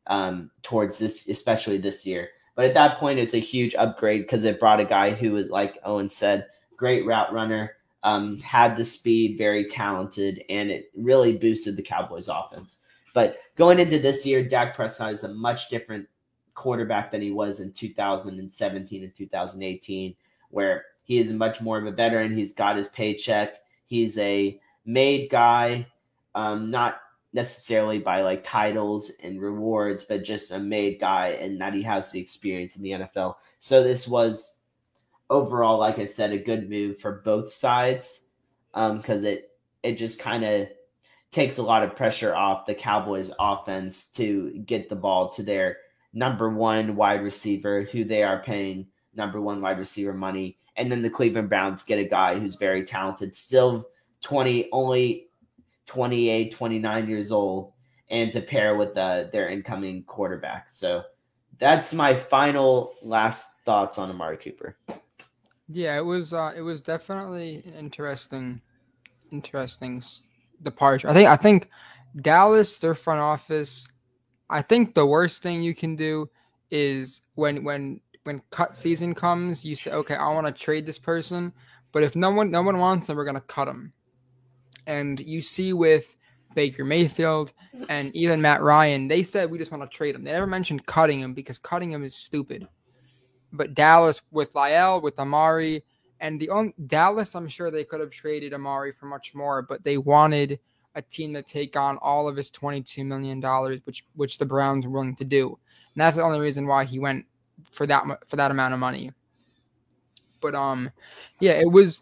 um, towards this, especially this year. But at that point, it's a huge upgrade because it brought a guy who was, like Owen said, great route runner, um, had the speed, very talented, and it really boosted the Cowboys' offense. But going into this year, Dak Prescott is a much different quarterback than he was in 2017 and 2018, where he is much more of a veteran. He's got his paycheck. He's a made guy um, not necessarily by like titles and rewards, but just a made guy and that he has the experience in the NFL. So this was overall, like I said, a good move for both sides because um, it it just kind of takes a lot of pressure off the Cowboys offense to get the ball to their number one wide receiver who they are paying number one wide receiver money. And then the Cleveland Browns get a guy who's very talented, still 20, only 28, 29 years old, and to pair with uh, their incoming quarterback. So that's my final last thoughts on Amari Cooper. Yeah, it was uh, it was definitely interesting, interesting departure. I think I think Dallas, their front office, I think the worst thing you can do is when when when cut season comes, you say, okay, I want to trade this person, but if no one no one wants them, we're gonna cut them. And you see with Baker Mayfield and even Matt Ryan, they said we just want to trade him. They never mentioned cutting him because cutting him is stupid. But Dallas with La'el, with Amari, and the only Dallas, I'm sure they could have traded Amari for much more, but they wanted a team to take on all of his 22 million dollars, which which the Browns were willing to do. And that's the only reason why he went for that for that amount of money. But um, yeah, it was.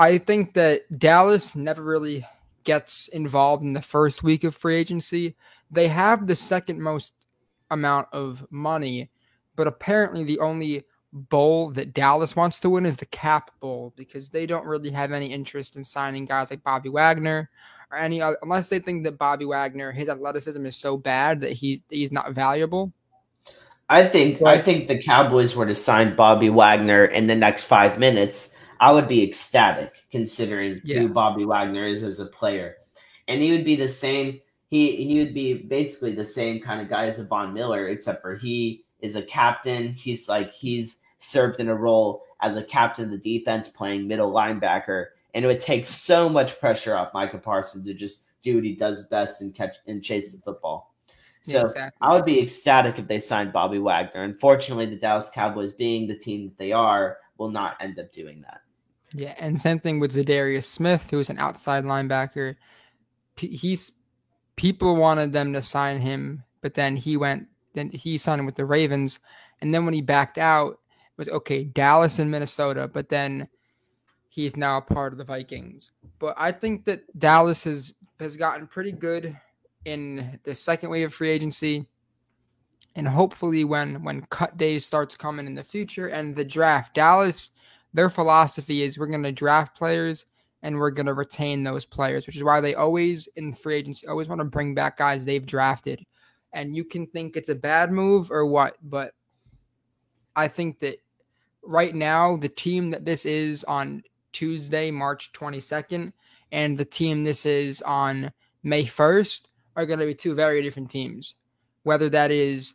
I think that Dallas never really gets involved in the first week of free agency. They have the second most amount of money, but apparently the only bowl that Dallas wants to win is the Cap Bowl because they don't really have any interest in signing guys like Bobby Wagner or any other, unless they think that Bobby Wagner, his athleticism is so bad that he he's not valuable. I think but, I think the Cowboys were to sign Bobby Wagner in the next five minutes. I would be ecstatic considering yeah. who Bobby Wagner is as a player, and he would be the same. He he would be basically the same kind of guy as a Von Miller, except for he is a captain. He's like he's served in a role as a captain of the defense, playing middle linebacker, and it would take so much pressure off Micah Parsons to just do what he does best and catch and chase the football. So yeah, exactly. I would be ecstatic if they signed Bobby Wagner. Unfortunately, the Dallas Cowboys, being the team that they are, will not end up doing that. Yeah, and same thing with Za'Darius Smith, who is an outside linebacker. He's people wanted them to sign him, but then he went. Then he signed with the Ravens, and then when he backed out, it was okay Dallas and Minnesota, but then he's now a part of the Vikings. But I think that Dallas has has gotten pretty good in the second wave of free agency. And hopefully when when cut days starts coming in the future and the draft, Dallas, their philosophy is we're gonna draft players and we're gonna retain those players, which is why they always in free agency always want to bring back guys they've drafted. And you can think it's a bad move or what, but I think that right now the team that this is on Tuesday, March 22nd, and the team this is on May 1st are going to be two very different teams. Whether that is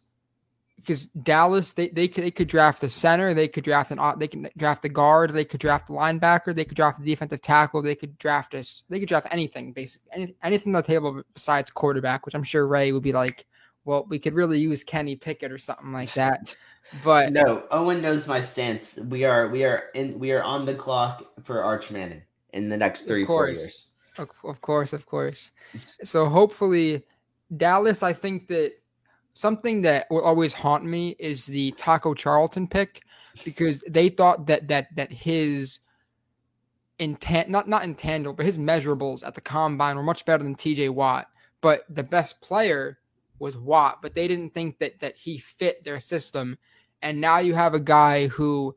because Dallas, they, they could they could draft the center, they could draft an they can draft the guard, they could draft the linebacker, they could draft the defensive tackle, they could draft us, they could draft anything basically, any, anything on the table besides quarterback, which I'm sure Ray would be like, well, we could really use Kenny Pickett or something like that. But no, Owen knows my stance. We are we are in we are on the clock for Arch Manning in the next three four years. Of course, of course. So hopefully, Dallas. I think that something that will always haunt me is the Taco Charlton pick because they thought that that that his intent not not intangible but his measurables at the combine were much better than TJ Watt. But the best player was Watt, but they didn't think that that he fit their system. And now you have a guy who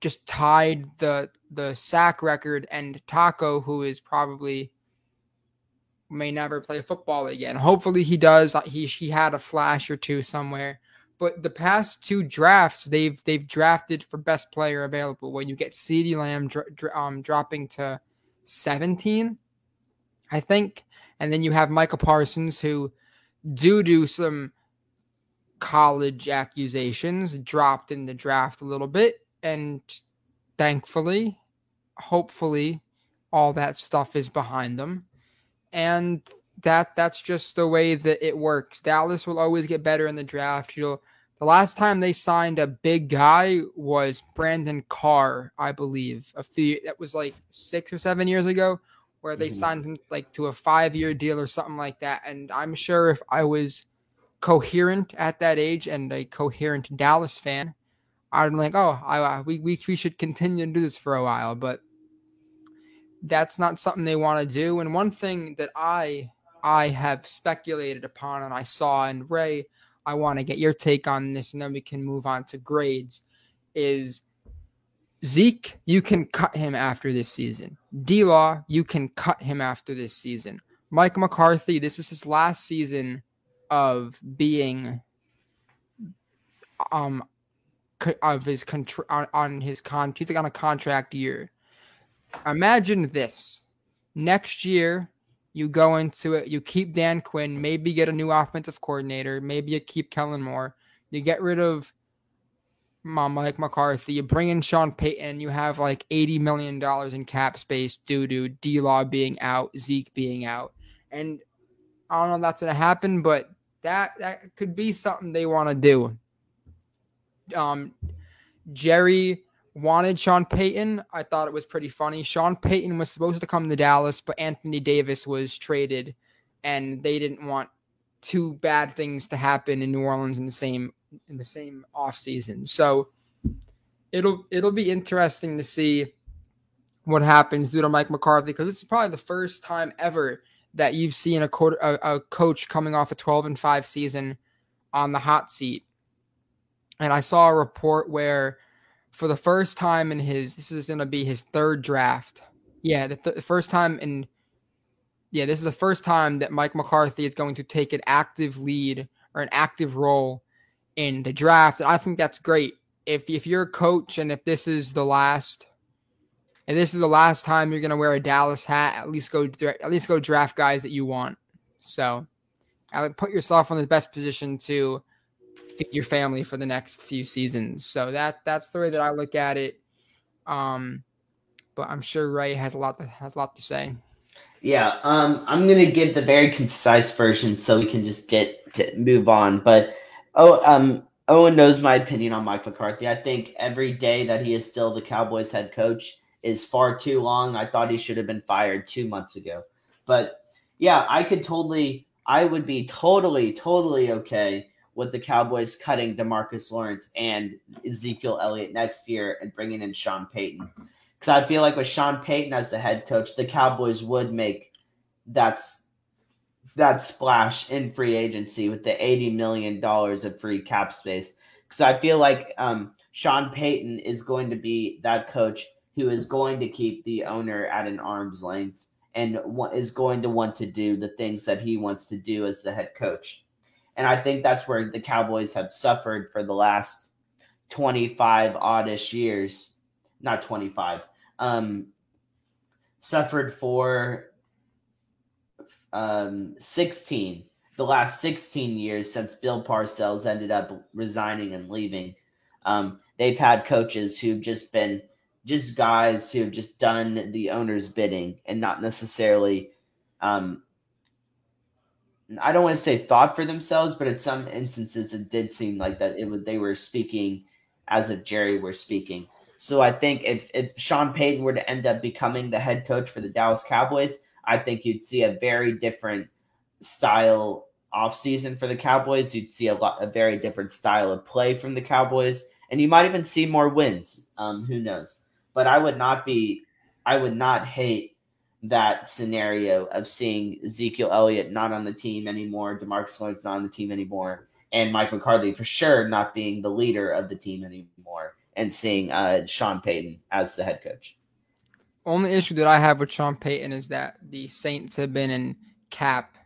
just tied the the sack record and Taco, who is probably may never play football again. Hopefully he does. He he had a flash or two somewhere. But the past two drafts, they've they've drafted for best player available. When you get CeeDee Lamb um, dropping to 17, I think, and then you have Micah Parsons, who, due to some college accusations, dropped in the draft a little bit and thankfully, hopefully, all that stuff is behind them. And that that's just the way that it works. Dallas will always get better in the draft. You'll the last time they signed a big guy was Brandon Carr, I believe. A few that was like six or seven years ago, where they mm-hmm. signed him like to a five year deal or something like that. And I'm sure if I was coherent at that age and a coherent Dallas fan, I'm like, oh, I, we, we we should continue to do this for a while, but that's not something they want to do. And one thing that I I have speculated upon and I saw and Ray, I want to get your take on this, and then we can move on to grades. Is Zeke, you can cut him after this season. D Law, you can cut him after this season. Mike McCarthy, this is his last season of being um of his contra- on, on his con he's like on a contract year. Imagine this. Next year, you go into it, you keep Dan Quinn, maybe get a new offensive coordinator, maybe you keep Kellen Moore, you get rid of Mike McCarthy, you bring in Sean Payton, you have like $80 million in cap space due to D Law being out, Zeke being out. And I don't know if that's to happen, but that, that could be something they want to do. Um, Jerry wanted Sean Payton. I thought it was pretty funny. Sean Payton was supposed to come to Dallas, but Anthony Davis was traded, and they didn't want two bad things to happen in New Orleans in the same in the same offseason. So it'll it'll be interesting to see what happens due to Mike McCarthy because this is probably the first time ever that you've seen a, quarter, a, a coach coming off a 12 and 5 season on the hot seat. And I saw a report where for the first time in his this is going to be his third draft. Yeah, the, th- first time in yeah, this is the first time that Mike McCarthy is going to take an active lead or an active role in the draft. And I think that's great. If if you're a coach and if this is the last and this is the last time you're going to wear a Dallas hat, at least go at least go draft guys that you want. So, I would put yourself in the best position to feed your family for the next few seasons. So that that's the way that I look at it. Um, but I'm sure Ray has a lot to, has a lot to say. Yeah, um, I'm gonna give the very concise version so we can just get to move on. But oh, um, Owen knows my opinion on Mike McCarthy. I think every day that he is still the Cowboys head coach is far too long. I thought he should have been fired two months ago. But yeah, I could totally, I would be totally, totally okay with the Cowboys cutting Demarcus Lawrence and Ezekiel Elliott next year and bringing in Sean Payton. Because I feel like with Sean Payton as the head coach, the Cowboys would make that's that splash in free agency with the eighty million dollars of free cap space. Because I feel like um, Sean Payton is going to be that coach who is going to keep the owner at an arm's length and is going to want to do the things that he wants to do as the head coach. And I think that's where the Cowboys have suffered for the last 25 oddish years. Not 25, um, suffered for um, 16, the last 16 years since Bill Parcells ended up resigning and leaving. Um, they've had coaches who've just been just guys who've just done the owner's bidding and not necessarily um, I don't want to say thought for themselves, but in some instances it did seem like that it was they were speaking as if Jerry were speaking. So I think if, if Sean Payton were to end up becoming the head coach for the Dallas Cowboys, I think you'd see a very different style offseason for the Cowboys. You'd see a lot a very different style of play from the Cowboys. And you might even see more wins. Um, who knows? But I would not be I would not hate that scenario of seeing Ezekiel Elliott not on the team anymore, Demarcus Lawrence not on the team anymore, and Mike McCarthy for sure not being the leader of the team anymore and seeing uh, Sean Payton as the head coach. Only issue that I have with Sean Payton is that the Saints have been in cap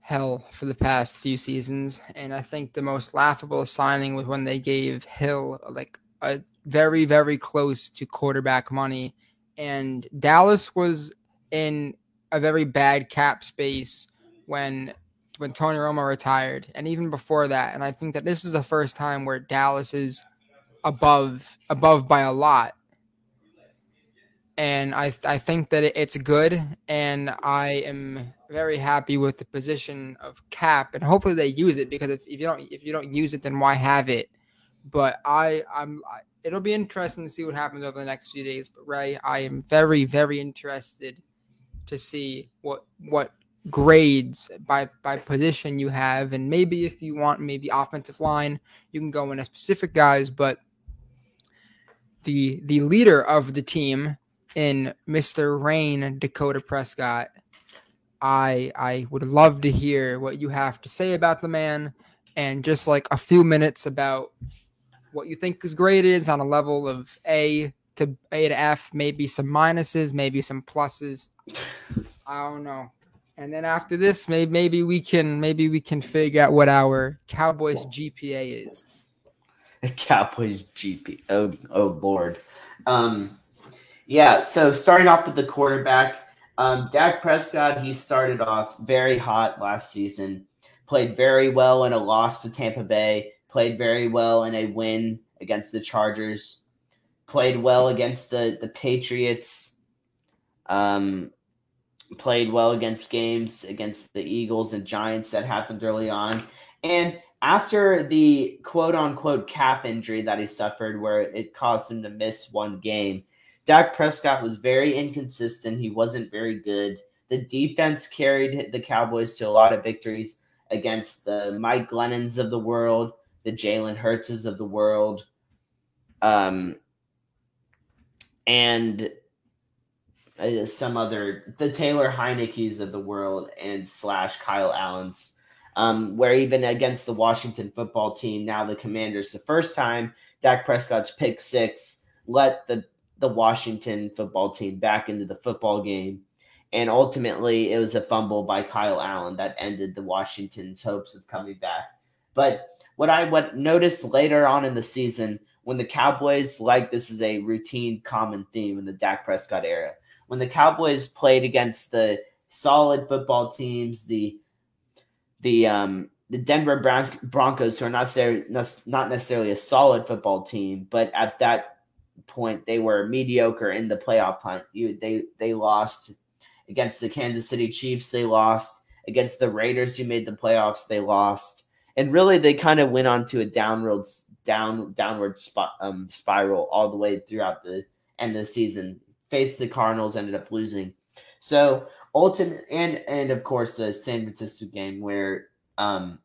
hell for the past few seasons, and I think the most laughable signing was when they gave Hill like a very very close to quarterback money, and Dallas was in a very bad cap space when when Tony Romo retired, and even before that. And I think that this is the first time where Dallas is above above by a lot. And I I think that it's good, and I am very happy with the position of cap, and hopefully they use it because if, if you don't if you don't use it, then why have it? But I I'm I, it'll be interesting to see what happens over the next few days. But Ray, I am very very interested to see what what grades by by position you have and maybe if you want maybe offensive line you can go in a specific guys but the the leader of the team in Mr. Rayne Dakota Prescott. I I would love to hear what you have to say about the man and just like a few minutes about what you think his grade is on a level of A to A to F, maybe some minuses, maybe some pluses. I don't know. And then after this, maybe maybe we can maybe we can figure out what our Cowboys GPA is. Cowboys GPA. Oh oh lord. Um, yeah. So starting off with the quarterback, um, Dak Prescott. He started off very hot last season. Played very well in a loss to Tampa Bay. Played very well in a win against the Chargers. Played well against the the Patriots. Um, played well against games against the Eagles and Giants that happened early on. And after the quote unquote cap injury that he suffered, where it caused him to miss one game, Dak Prescott was very inconsistent. He wasn't very good. The defense carried the Cowboys to a lot of victories against the Mike Glennons of the world, the Jalen Hurtses of the world, um, and uh, some other the Taylor Heinicke's of the world and slash Kyle Allen's. Um, where even against the Washington football team, now the Commanders, the first time Dak Prescott's pick six let the the Washington football team back into the football game. And ultimately, it was a fumble by Kyle Allen that ended the Washington's hopes of coming back. But what I what noticed later on in the season, when the Cowboys, like this is a routine common theme in the Dak Prescott era, when the Cowboys played against the solid football teams, the the um, the Denver Bron- Broncos, who are not not necessarily a solid football team, but at that point they were mediocre in the playoff hunt. You they they lost against the Kansas City Chiefs. They lost against the Raiders, who made the playoffs. They lost, and really they kind of went on to a downward down downward um, spiral all the way throughout the end of the season faced the Cardinals, ended up losing. So ultimate and and of course the San Francisco game where um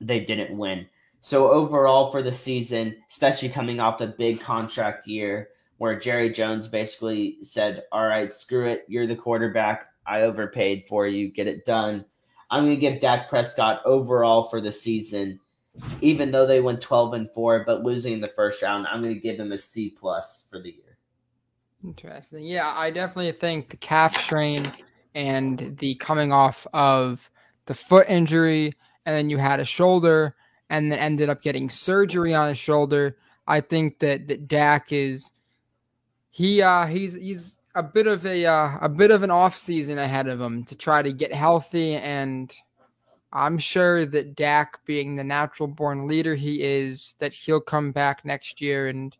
they didn't win. So overall for the season, especially coming off a big contract year where Jerry Jones basically said, "All right, screw it, you're the quarterback. I overpaid for you. Get it done." I'm going to give Dak Prescott overall for the season, even though they went 12 and four, but losing in the first round, I'm going to give him a C plus for the year. Interesting. Yeah, I definitely think the calf strain and the coming off of the foot injury, and then you had a shoulder, and then ended up getting surgery on his shoulder. I think that that Dak is he uh he's he's a bit of a uh, a bit of an off season ahead of him to try to get healthy and I'm sure that Dak being the natural born leader he is that he'll come back next year and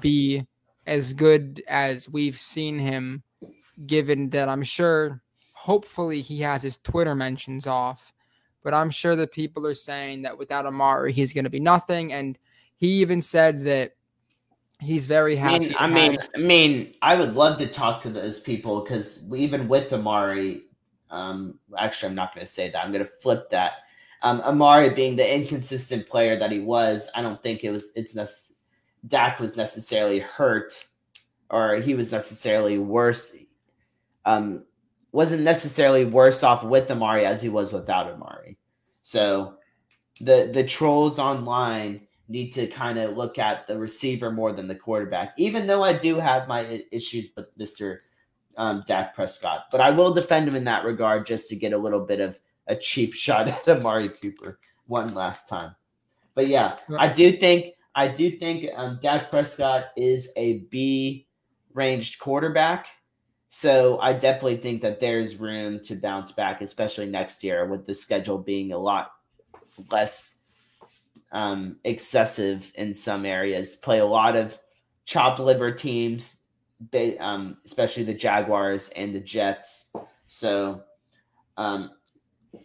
be as good as we've seen him, given that I'm sure, hopefully, he has his Twitter mentions off. But I'm sure that people are saying that without Amari, he's going to be nothing. And he even said that he's very happy. I mean, I mean, I mean, I would love to talk to those people because even with Amari, um, actually, I'm not going to say that. I'm going to flip that. Um, Amari being the inconsistent player that he was, I don't think it was. It's necessary Dak was necessarily hurt or he was necessarily worse. Um, wasn't necessarily worse off with Amari as he was without Amari. So the the trolls online need to kind of look at the receiver more than the quarterback. Even though I do have my issues with Mister um, Dak Prescott, but I will defend him in that regard just to get a little bit of a cheap shot at Amari Cooper one last time. But yeah, I do think I do think um, Dak Prescott is a B ranged quarterback. So I definitely think that there's room to bounce back, especially next year with the schedule being a lot less um, excessive in some areas. Play a lot of chopped liver teams, um, especially the Jaguars and the Jets. So um,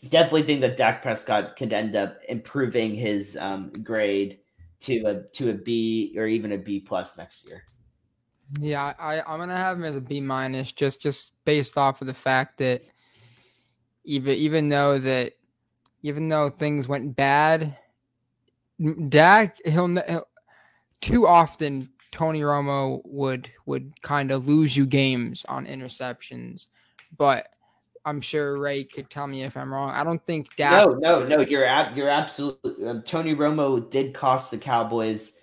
definitely think that Dak Prescott could end up improving his um, grade to a to a B or even a B plus next year. Yeah, I I'm gonna have him as a B minus just just based off of the fact that even even though that even though things went bad, Dak he'll, he'll too often Tony Romo would would kind of lose you games on interceptions, but I'm sure Ray could tell me if I'm wrong. I don't think Dak. No, no, no. You're ab- you're absolutely. Um, Tony Romo did cost the Cowboys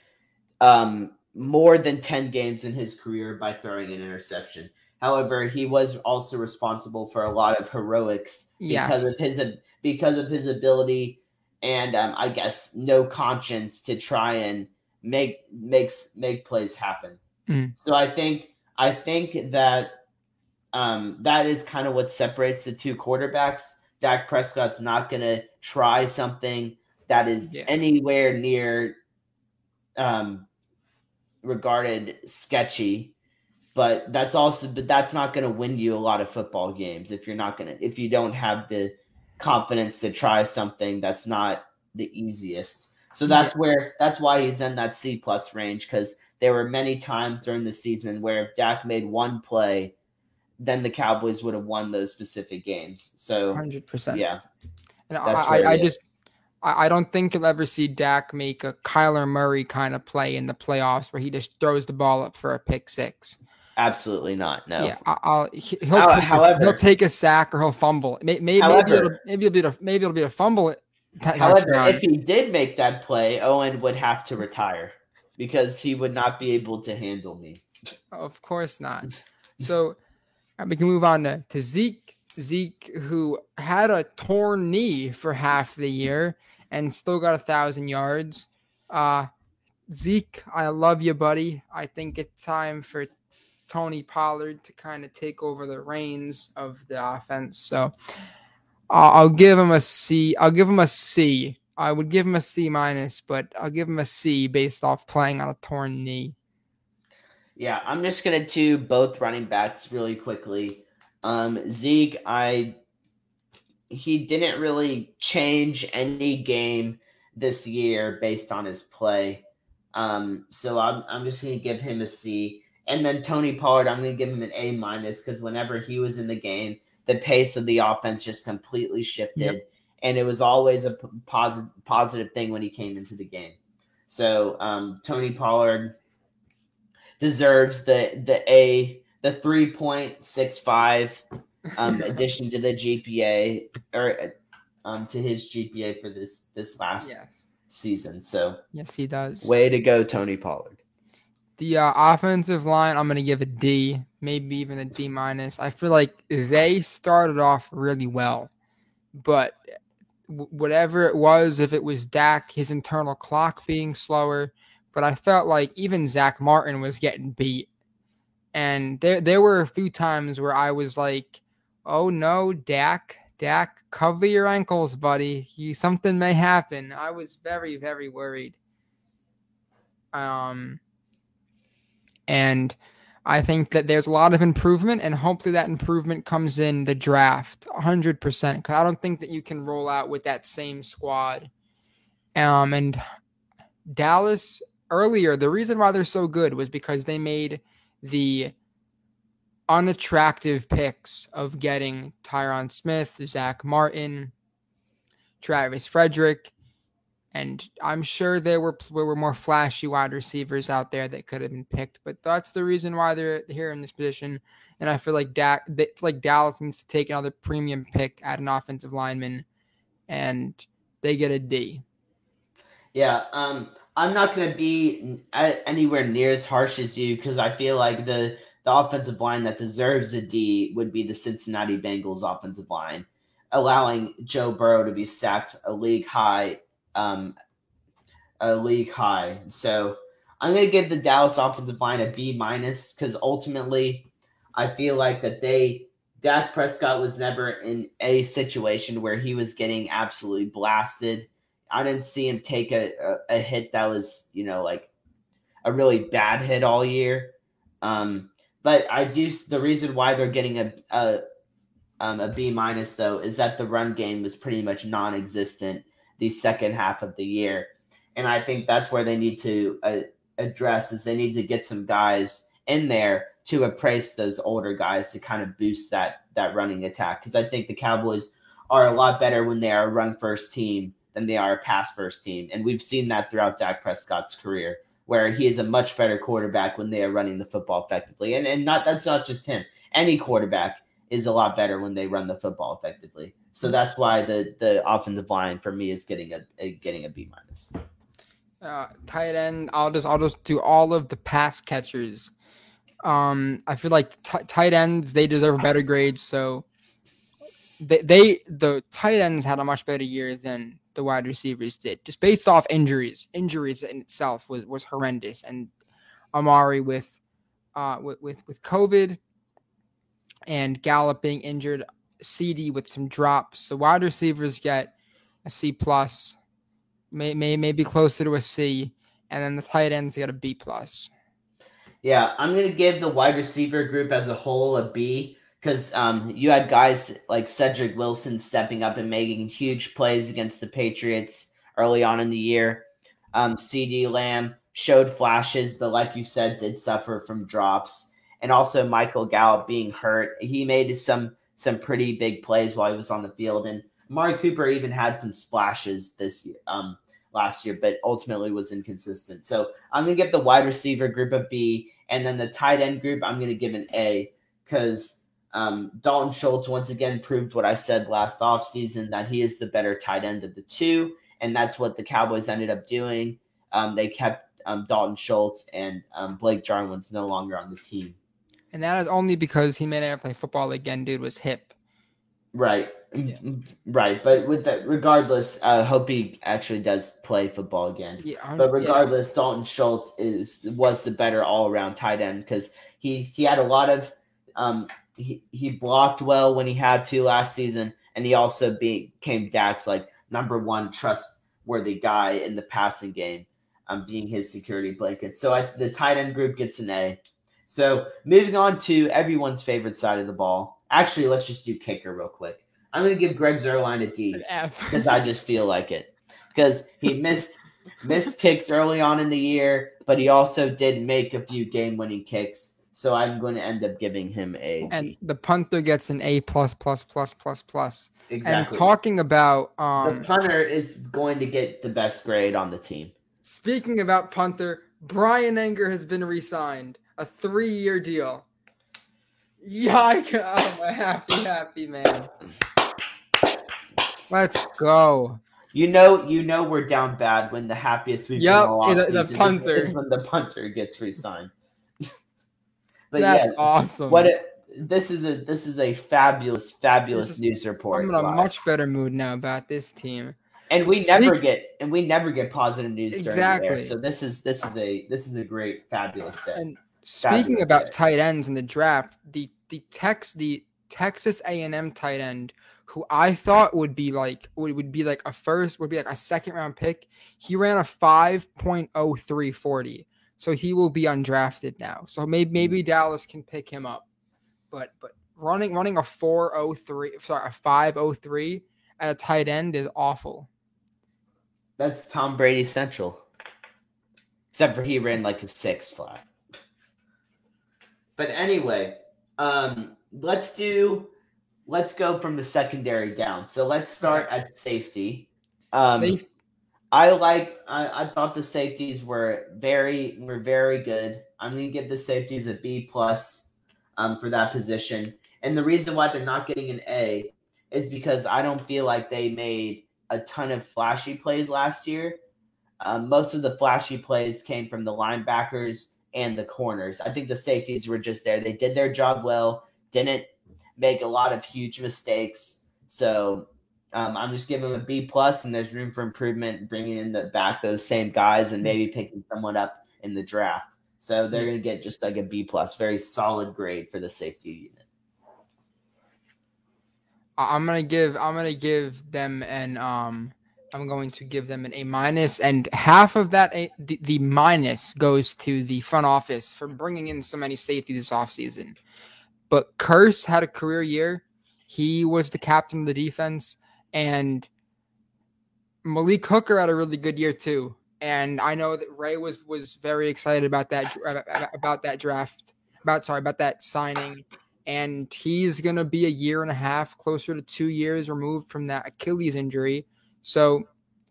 um, more than ten games in his career by throwing an interception. However, he was also responsible for a lot of heroics because Yes. of his because of his ability and um, I guess no conscience to try and make makes make plays happen. Mm. So I think I think that um, that is kind of what separates the two quarterbacks. Dak Prescott's not going to try something that is Yeah. anywhere near um, regarded sketchy, but that's also but that's not going to win you a lot of football games if you're not going to if you don't have the confidence to try something that's not the easiest. So that's where that's why he's in that C plus range because there were many times during the season where if Dak made one play, then the Cowboys would have won those specific games. So hundred percent. yeah, And I, I, just I, I don't think you'll ever see Dak make a Kyler Murray kind of play in the playoffs where he just throws the ball up for a pick six. Absolutely not. No. Yeah, I'll, he- he'll, take a, however- he'll take a sack or he'll fumble. Maybe, maybe, However- it'll, maybe it'll be a, maybe it'll be a fumble. However, if he did make that play, Owen would have to retire because he would not be able to handle me. Of course not. So uh, we can move on to, to Zeke. Zeke, who had a torn knee for half the year and still got a thousand yards. Uh, Zeke, I love you, buddy. I think it's time for Tony Pollard to kind of take over the reins of the offense. So I'll, give him a C. I'll give him a C. I would give him a C minus, but I'll give him a C based off playing on a torn knee. Yeah, I'm just gonna do both running backs really quickly. Um, Zeke, I he didn't really change any game this year based on his play. Um, so I'm I'm just gonna give him a C. And then Tony Pollard, I'm gonna give him an A minus because whenever he was in the game, the pace of the offense just completely shifted, Yep. and it was always a positive positive thing when he came into the game. So um, Tony Pollard deserves the the A the three point six five um, addition to the GPA or um, to his GPA for this this last Yes. season. So Yes, he does. way to go, Tony Pollard. The uh, offensive line, I'm gonna give a D, maybe even a D minus. I feel like they started off really well, but whatever it was, if it was Dak, his internal clock being slower, but I felt like even Zack Martin was getting beat, and there there were a few times where I was like, "Oh no, Dak, Dak, cover your ankles, buddy. You something may happen." I was very very worried. Um and I think that there's a lot of improvement, and hopefully that improvement comes in the draft 100%. Because I don't think that you can roll out with that same squad. Um, and Dallas earlier, the reason why they're so good was because they made the unattractive picks of getting Tyron Smith, Zack Martin, Travis Frederick, and I'm sure there were there were more flashy wide receivers out there that could have been picked, but that's the reason why they're here in this position. And I feel like feel like Dallas needs to take another premium pick at an offensive lineman, and they get a D. Yeah, um, I'm not going to be anywhere near as harsh as you because I feel like the the offensive line that deserves a D would be the Cincinnati Bengals offensive line, allowing Joe Burrow to be sacked a league high, um, a league high. So I'm going to give the Dallas offensive line a B minus because ultimately, I feel like that they Dak Prescott was never in a situation where he was getting absolutely blasted. I didn't see him take a, a, a hit that was, you know, like a really bad hit all year. Um, but I do the reason why they're getting a a, um, a B minus though is that the run game was pretty much non-existent the second half of the year, and I think that's where they need to uh, address is they need to get some guys in there to appraise those older guys to kind of boost that that running attack because I think the Cowboys are a lot better when they are a run first team than they are a pass first team. And we've seen that throughout Dak Prescott's career, where he is a much better quarterback when they are running the football effectively. And and not that's not just him. Any quarterback is a lot better when they run the football effectively. So that's why the the offensive line for me is getting a, a getting a B minus. Uh, tight end, I'll just I'll just do all of the pass catchers. Um, I feel like t- tight ends they deserve better grades. So they, they the tight ends had a much better year than the wide receivers did, just based off injuries. Injuries in itself was was horrendous, and Amari with uh with with, with COVID and Gallup being injured, CeeDee with some drops. The wide receivers get a C plus, may, may maybe closer to a C, and then the tight ends get a B plus. Yeah, I'm gonna give the wide receiver group as a whole a B because um, you had guys like Cedric Wilson stepping up and making huge plays against the Patriots early on in the year. Um, CeeDee Lamb showed flashes, but like you said, did suffer from drops. And also Michael Gallup being hurt. He made some some pretty big plays while he was on the field. And Amari Cooper even had some splashes this year, um, last year, but ultimately was inconsistent. So I'm gonna give the wide receiver group a B, and then the tight end group I'm gonna give an A because um, Dalton Schultz once again proved what I said last offseason that he is the better tight end of the two, and that's what the Cowboys ended up doing. Um, they kept um, Dalton Schultz, and um, Blake Jarwin's no longer on the team. And that is only because he may never play football again. Dude was hip. Right, yeah. right. But with that, regardless, I hope he actually does play football again. Yeah, but regardless, yeah. Dalton Schultz is was the better all around tight end because he he had a lot of um, he, he blocked well when he had to last season, and he also became Dak's like number one trustworthy guy in the passing game, um, being his security blanket. So I, the tight end group gets an A. So moving on to everyone's favorite side of the ball. Actually, let's just do kicker real quick. I'm going to give Greg Zuerlein a D because I just feel like it because he missed missed kicks early on in the year, but he also did make a few game winning kicks. So I'm going to end up giving him a. And the punter gets an A plus plus plus plus plus. Exactly. And talking about um, the punter is going to get the best grade on the team. Speaking about punter, Bryan Anger has been re-signed, a three-year deal. Yeah, I'm a happy, happy man. Let's go. You know, you know we're down bad when the happiest we've yep, been all the, the punter is, when the punter gets re-signed. But that's yeah, awesome. What it, this is a this is a fabulous fabulous is, news report. I'm in a live. much better mood now about this team. And we Speak, never get and we never get positive news exactly. during the So this is this is a this is a great fabulous day. And speaking about day. tight ends in the draft, the the Tex the Texas A&M tight end who I thought would be like would, would be like a first would be like a second round pick. He ran a 5.0340 so he will be undrafted now. So maybe maybe hmm. Dallas can pick him up. But but running running a 403 sorry, a 503 at a tight end is awful. That's Tom Brady central. Except for he ran like a six flat. But anyway, um let's do let's go from the secondary down. So let's start at safety. Um safety I like. I, I thought the safeties were very were very good. I'm gonna give the safeties a B plus um, for that position. And the reason why they're not getting an A is because I don't feel like they made a ton of flashy plays last year. Um, most of the flashy plays came from the linebackers and the corners. I think the safeties were just there. They did their job well. Didn't make a lot of huge mistakes. So um, I'm just giving him a B plus, and there's room for improvement, bringing in the back those same guys, and maybe picking someone up in the draft. So they're going to get just like a B plus, very solid grade for the safety unit. I'm gonna give I'm gonna give them an um I'm going to give them an A minus, and half of that a, the, the minus goes to the front office for bringing in so many safety this offseason. But Kearse had a career year. He was the captain of the defense. And Malik Hooker had a really good year too. And I know that Ray was was very excited about that about that draft, about sorry about that signing. And he's gonna be a year and a half, closer to two years removed from that Achilles injury. So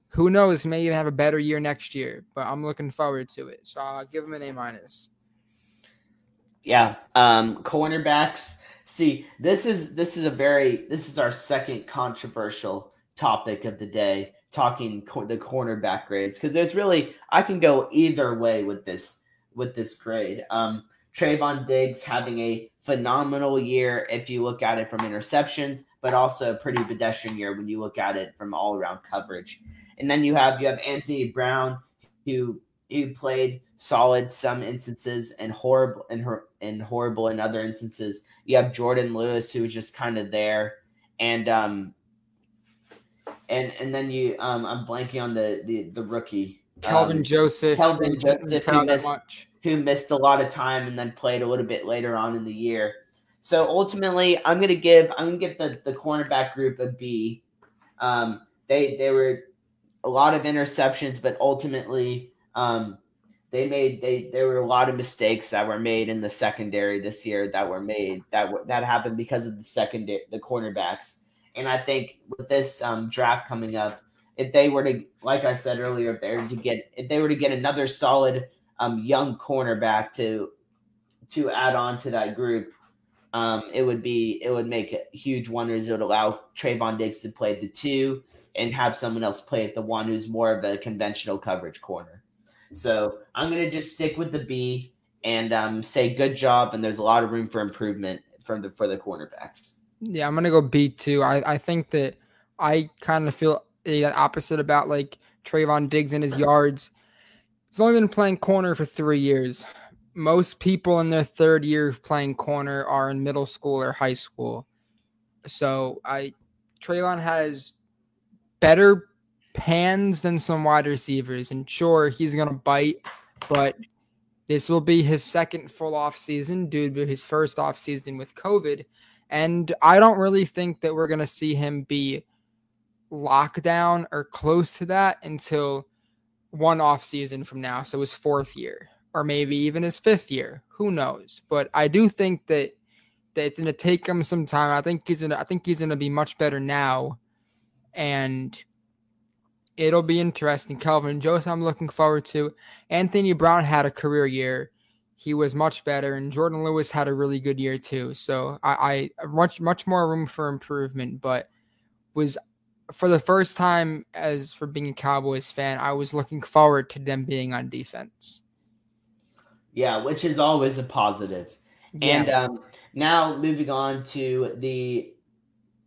who knows? He may even have a better year next year. But I'm looking forward to it. So I'll give him an A minus. Yeah, um, cornerbacks. See, this is this is a very this is our second controversial topic of the day, talking co- the cornerback grades because there's really I can go either way with this with this grade. Um, Trevon Diggs having a phenomenal year if you look at it from interceptions, but also a pretty pedestrian year when you look at it from all around coverage. And then you have you have Anthony Brown who who played solid some instances and horrible and and horrible in other instances. You have Jordan Lewis who was just kind of there, and um, and and then you um, I'm blanking on the the the rookie Kelvin um, Joseph. Kelvin Joseph who missed, who missed a lot of time and then played a little bit later on in the year. So ultimately, I'm gonna give I'm gonna give the the cornerback group a B. Um, they they were a lot of interceptions, but ultimately um, they made they there were a lot of mistakes that were made in the secondary this year that were made that that happened because of the secondary the cornerbacks. And I think with this um, draft coming up, if they were to like I said earlier, if they were to get if they were to get another solid um, young cornerback to to add on to that group, um, it would be it would make a huge wonders. It would allow Trevon Diggs to play the two and have someone else play at the one who's more of a conventional coverage corner. So I'm gonna just stick with the B and um, say good job. And there's a lot of room for improvement for the for the cornerbacks. Yeah, I'm gonna go B too. I I think that I kind of feel the opposite about like Trevon Diggs and his yards. He's only been playing corner for three years. Most people in their third year playing corner are in middle school or high school. So I Trevon has better hands than some wide receivers. And sure, he's to bite, but this will be his second full off season due to his first off season with COVID. And I don't really think that we're to see him be lockdown or close to that until one off season from now. So his fourth year, or maybe even his fifth year. Who knows? But I do think that that it's going to take him some time. I think he's going to. I think he's to be much better now, and it'll be interesting. Kelvin Joseph, I'm looking forward to. Anthony Brown had a career year. He was much better, and Jordan Lewis had a really good year too. So I, I much much more room for improvement, but was for the first time as for being a Cowboys fan, I was looking forward to them being on defense. Yeah, which is always a positive. Yes. And um, now moving on to the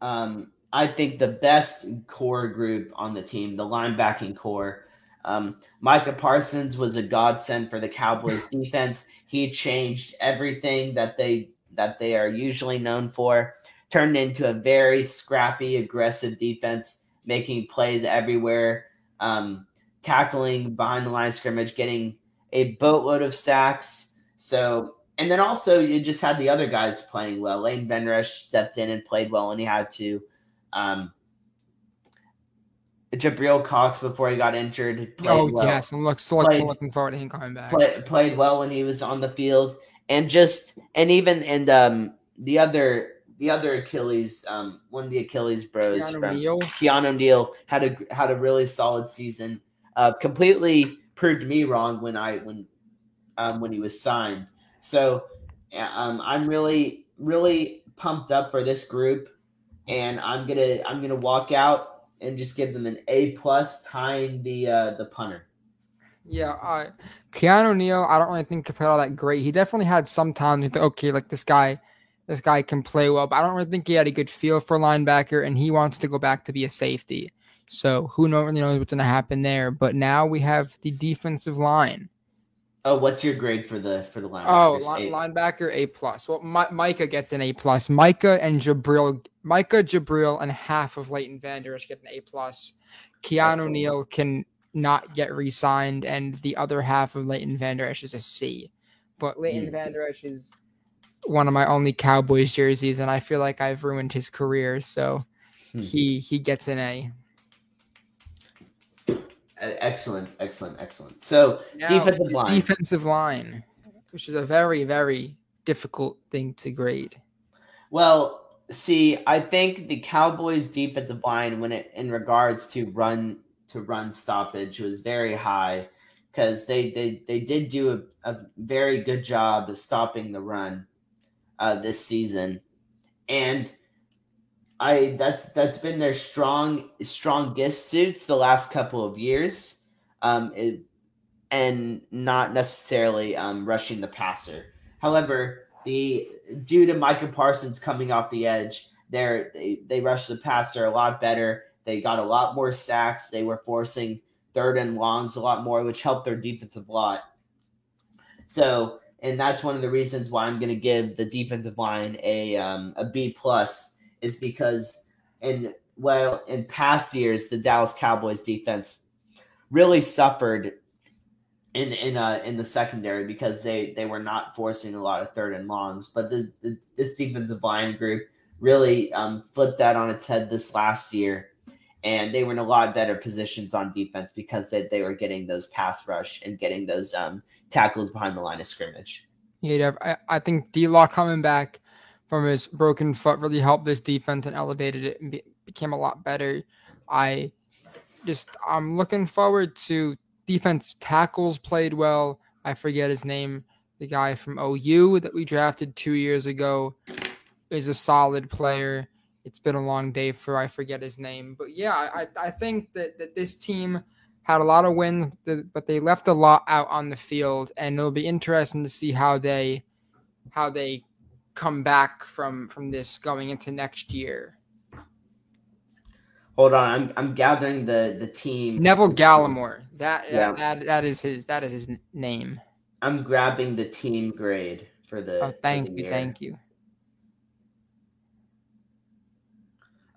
um, I think the best core group on the team, the linebacking core. Um, Micah Parsons was a godsend for the Cowboys defense. He changed everything that they that they are usually known for. Turned into a very scrappy, aggressive defense, making plays everywhere, um, tackling behind the line of scrimmage, getting a boatload of sacks. So, and then also you just had the other guys playing well. Leighton Vander Esch stepped in and played well and he had to. Um, Jabril Cox before he got injured. oh well. yes, I'm look, so played, looking forward to him coming back. Play, played well when he was on the field, and just and even and um the other the other Achilles um one of the Achilles bros Keanu from Neal. Keanu Neal had a had a really solid season. Uh, completely proved me wrong when I when um when he was signed. So um I'm really really pumped up for this group and I'm gonna I'm gonna walk out and just give them an A plus tying the uh, the punter. Yeah, uh, Keanu Neal, I don't really think he played all that great. He definitely had some time think, okay, like this guy, this guy can play well, but I don't really think he had a good feel for linebacker, and he wants to go back to be a safety. So who knows, knows what's going to happen there? But now we have the defensive line. Oh, what's your grade for the for the linebacker? Oh, li- linebacker A plus. Well, M- Micah gets an A plus. Micah and Jabril, Micah Jabril, and half of Leighton Vander Esch get an A plus. Keanu Neal can not get re-signed, and the other half of Leighton Vander Esch is a C. But Leighton mm. Vander Esch is one of my only Cowboys jerseys, and I feel like I've ruined his career, so mm. he he gets an A. Excellent, excellent, excellent. So now, defensive line, defensive line, which is a very, very difficult thing to grade. Well, see, I think the Cowboys' defensive line, when it in regards to run to run stoppage, was very high because they they they did do a, a very good job of stopping the run uh, this season, and I that's that's been their strong strongest suits the last couple of years, um, it, and not necessarily um, rushing the passer. However, the due to Micah Parsons coming off the edge, they they rushed the passer a lot better. They got a lot more sacks. They were forcing third and longs a lot more, which helped their defensive lot. So, and that's one of the reasons why I'm going to give the defensive line a um, a B plus is because in well in past years the Dallas Cowboys defense really suffered in in uh in the secondary because they they were not forcing a lot of third and longs. But this this defensive line group really um, flipped that on its head this last year, and they were in a lot better positions on defense because they they were getting those pass rush and getting those um, tackles behind the line of scrimmage. Yeah, I, I think D Law coming back from his broken foot really helped this defense and elevated it and be, became a lot better. I just I'm looking forward to defense tackles played well. I forget his name. The guy from OU that we drafted two years ago is a solid player. It's been a long day for I forget his name, but yeah, I I think that that this team had a lot of wins, but they left a lot out on the field, and it'll be interesting to see how they how they come back from from this going into next year. Hold on, I'm I'm gathering the the team. Neville Gallimore. That yeah. that that is his that is his name. I'm grabbing the team grade for the. Oh, thank the you, year. thank you.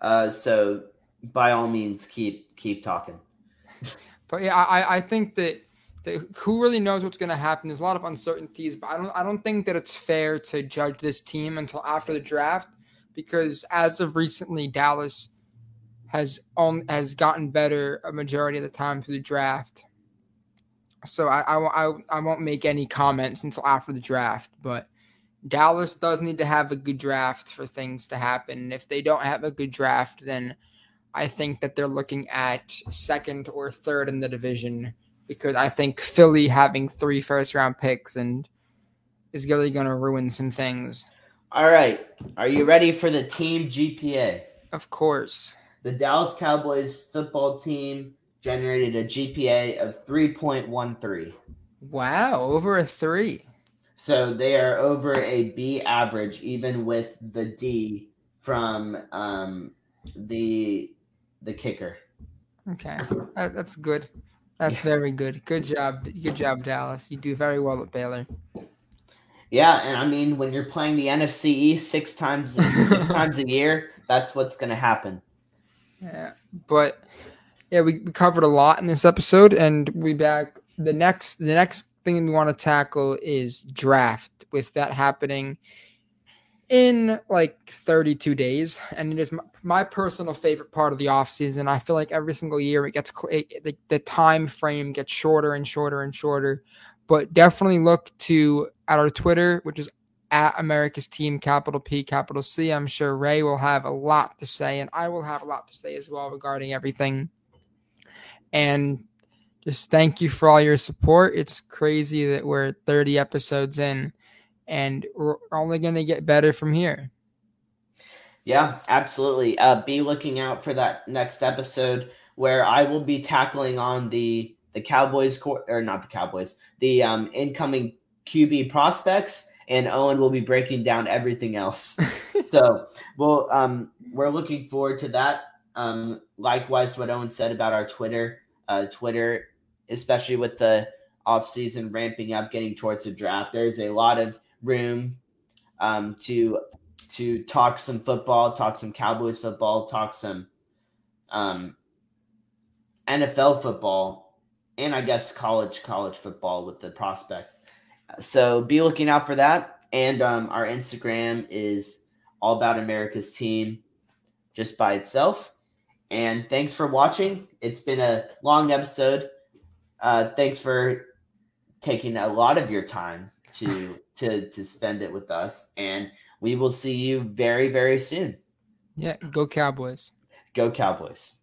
Uh, so by all means, keep keep talking. but yeah, I I think that, that who really knows what's going to happen. There's a lot of uncertainties, but I don't I don't think that it's fair to judge this team until after the draft because as of recently, Dallas has on has gotten better a majority of the time through the draft. So I, I, I, I won't make any comments until after the draft, but Dallas does need to have a good draft for things to happen. If they don't have a good draft, then I think that they're looking at second or third in the division because I think Philly having three first round picks and is really going to ruin some things. All right. Are you ready for the team GPA? Of course the Dallas Cowboys football team generated a GPA of 3.13. Wow, over a three. So they are over a B average, even with the D from um, the the kicker. Okay, that's good. That's yeah. very good. Good job. Good job, Dallas. You do very well at Baylor. Yeah, and I mean, when you're playing the NFC East six times six times a year, that's what's going to happen. Yeah, but yeah, we, we covered a lot in this episode, and we back the next the next thing we want to tackle is draft. With that happening in like 32 days, and it is my, personal favorite part of the off season. I feel like every single year it gets it, the, the time frame gets shorter and shorter and shorter. But definitely look to at our Twitter, which is at America's Team, capital P, capital C. I'm sure Ray will have a lot to say, and I will have a lot to say as well regarding everything. And just thank you for all your support. It's crazy that we're 30 episodes in, and we're only going to get better from here. Yeah, absolutely. Uh, be looking out for that next episode where I will be tackling on the the Cowboys or not the Cowboys, the um, incoming QB prospects and Owen will be breaking down everything else. so, well, um, we're looking forward to that. Um, likewise, what Owen said about our Twitter, uh, Twitter, especially with the off season ramping up, getting towards the draft. There's a lot of room um, to to talk some football, talk some Cowboys football, talk some um, NFL football, and I guess college college football with the prospects. So be looking out for that. And um, our Instagram is all about America's team just by itself. And thanks for watching. It's been a long episode. Uh, thanks for taking a lot of your time to to to spend it with us. And we will see you very very soon. Yeah, go Cowboys. Go Cowboys.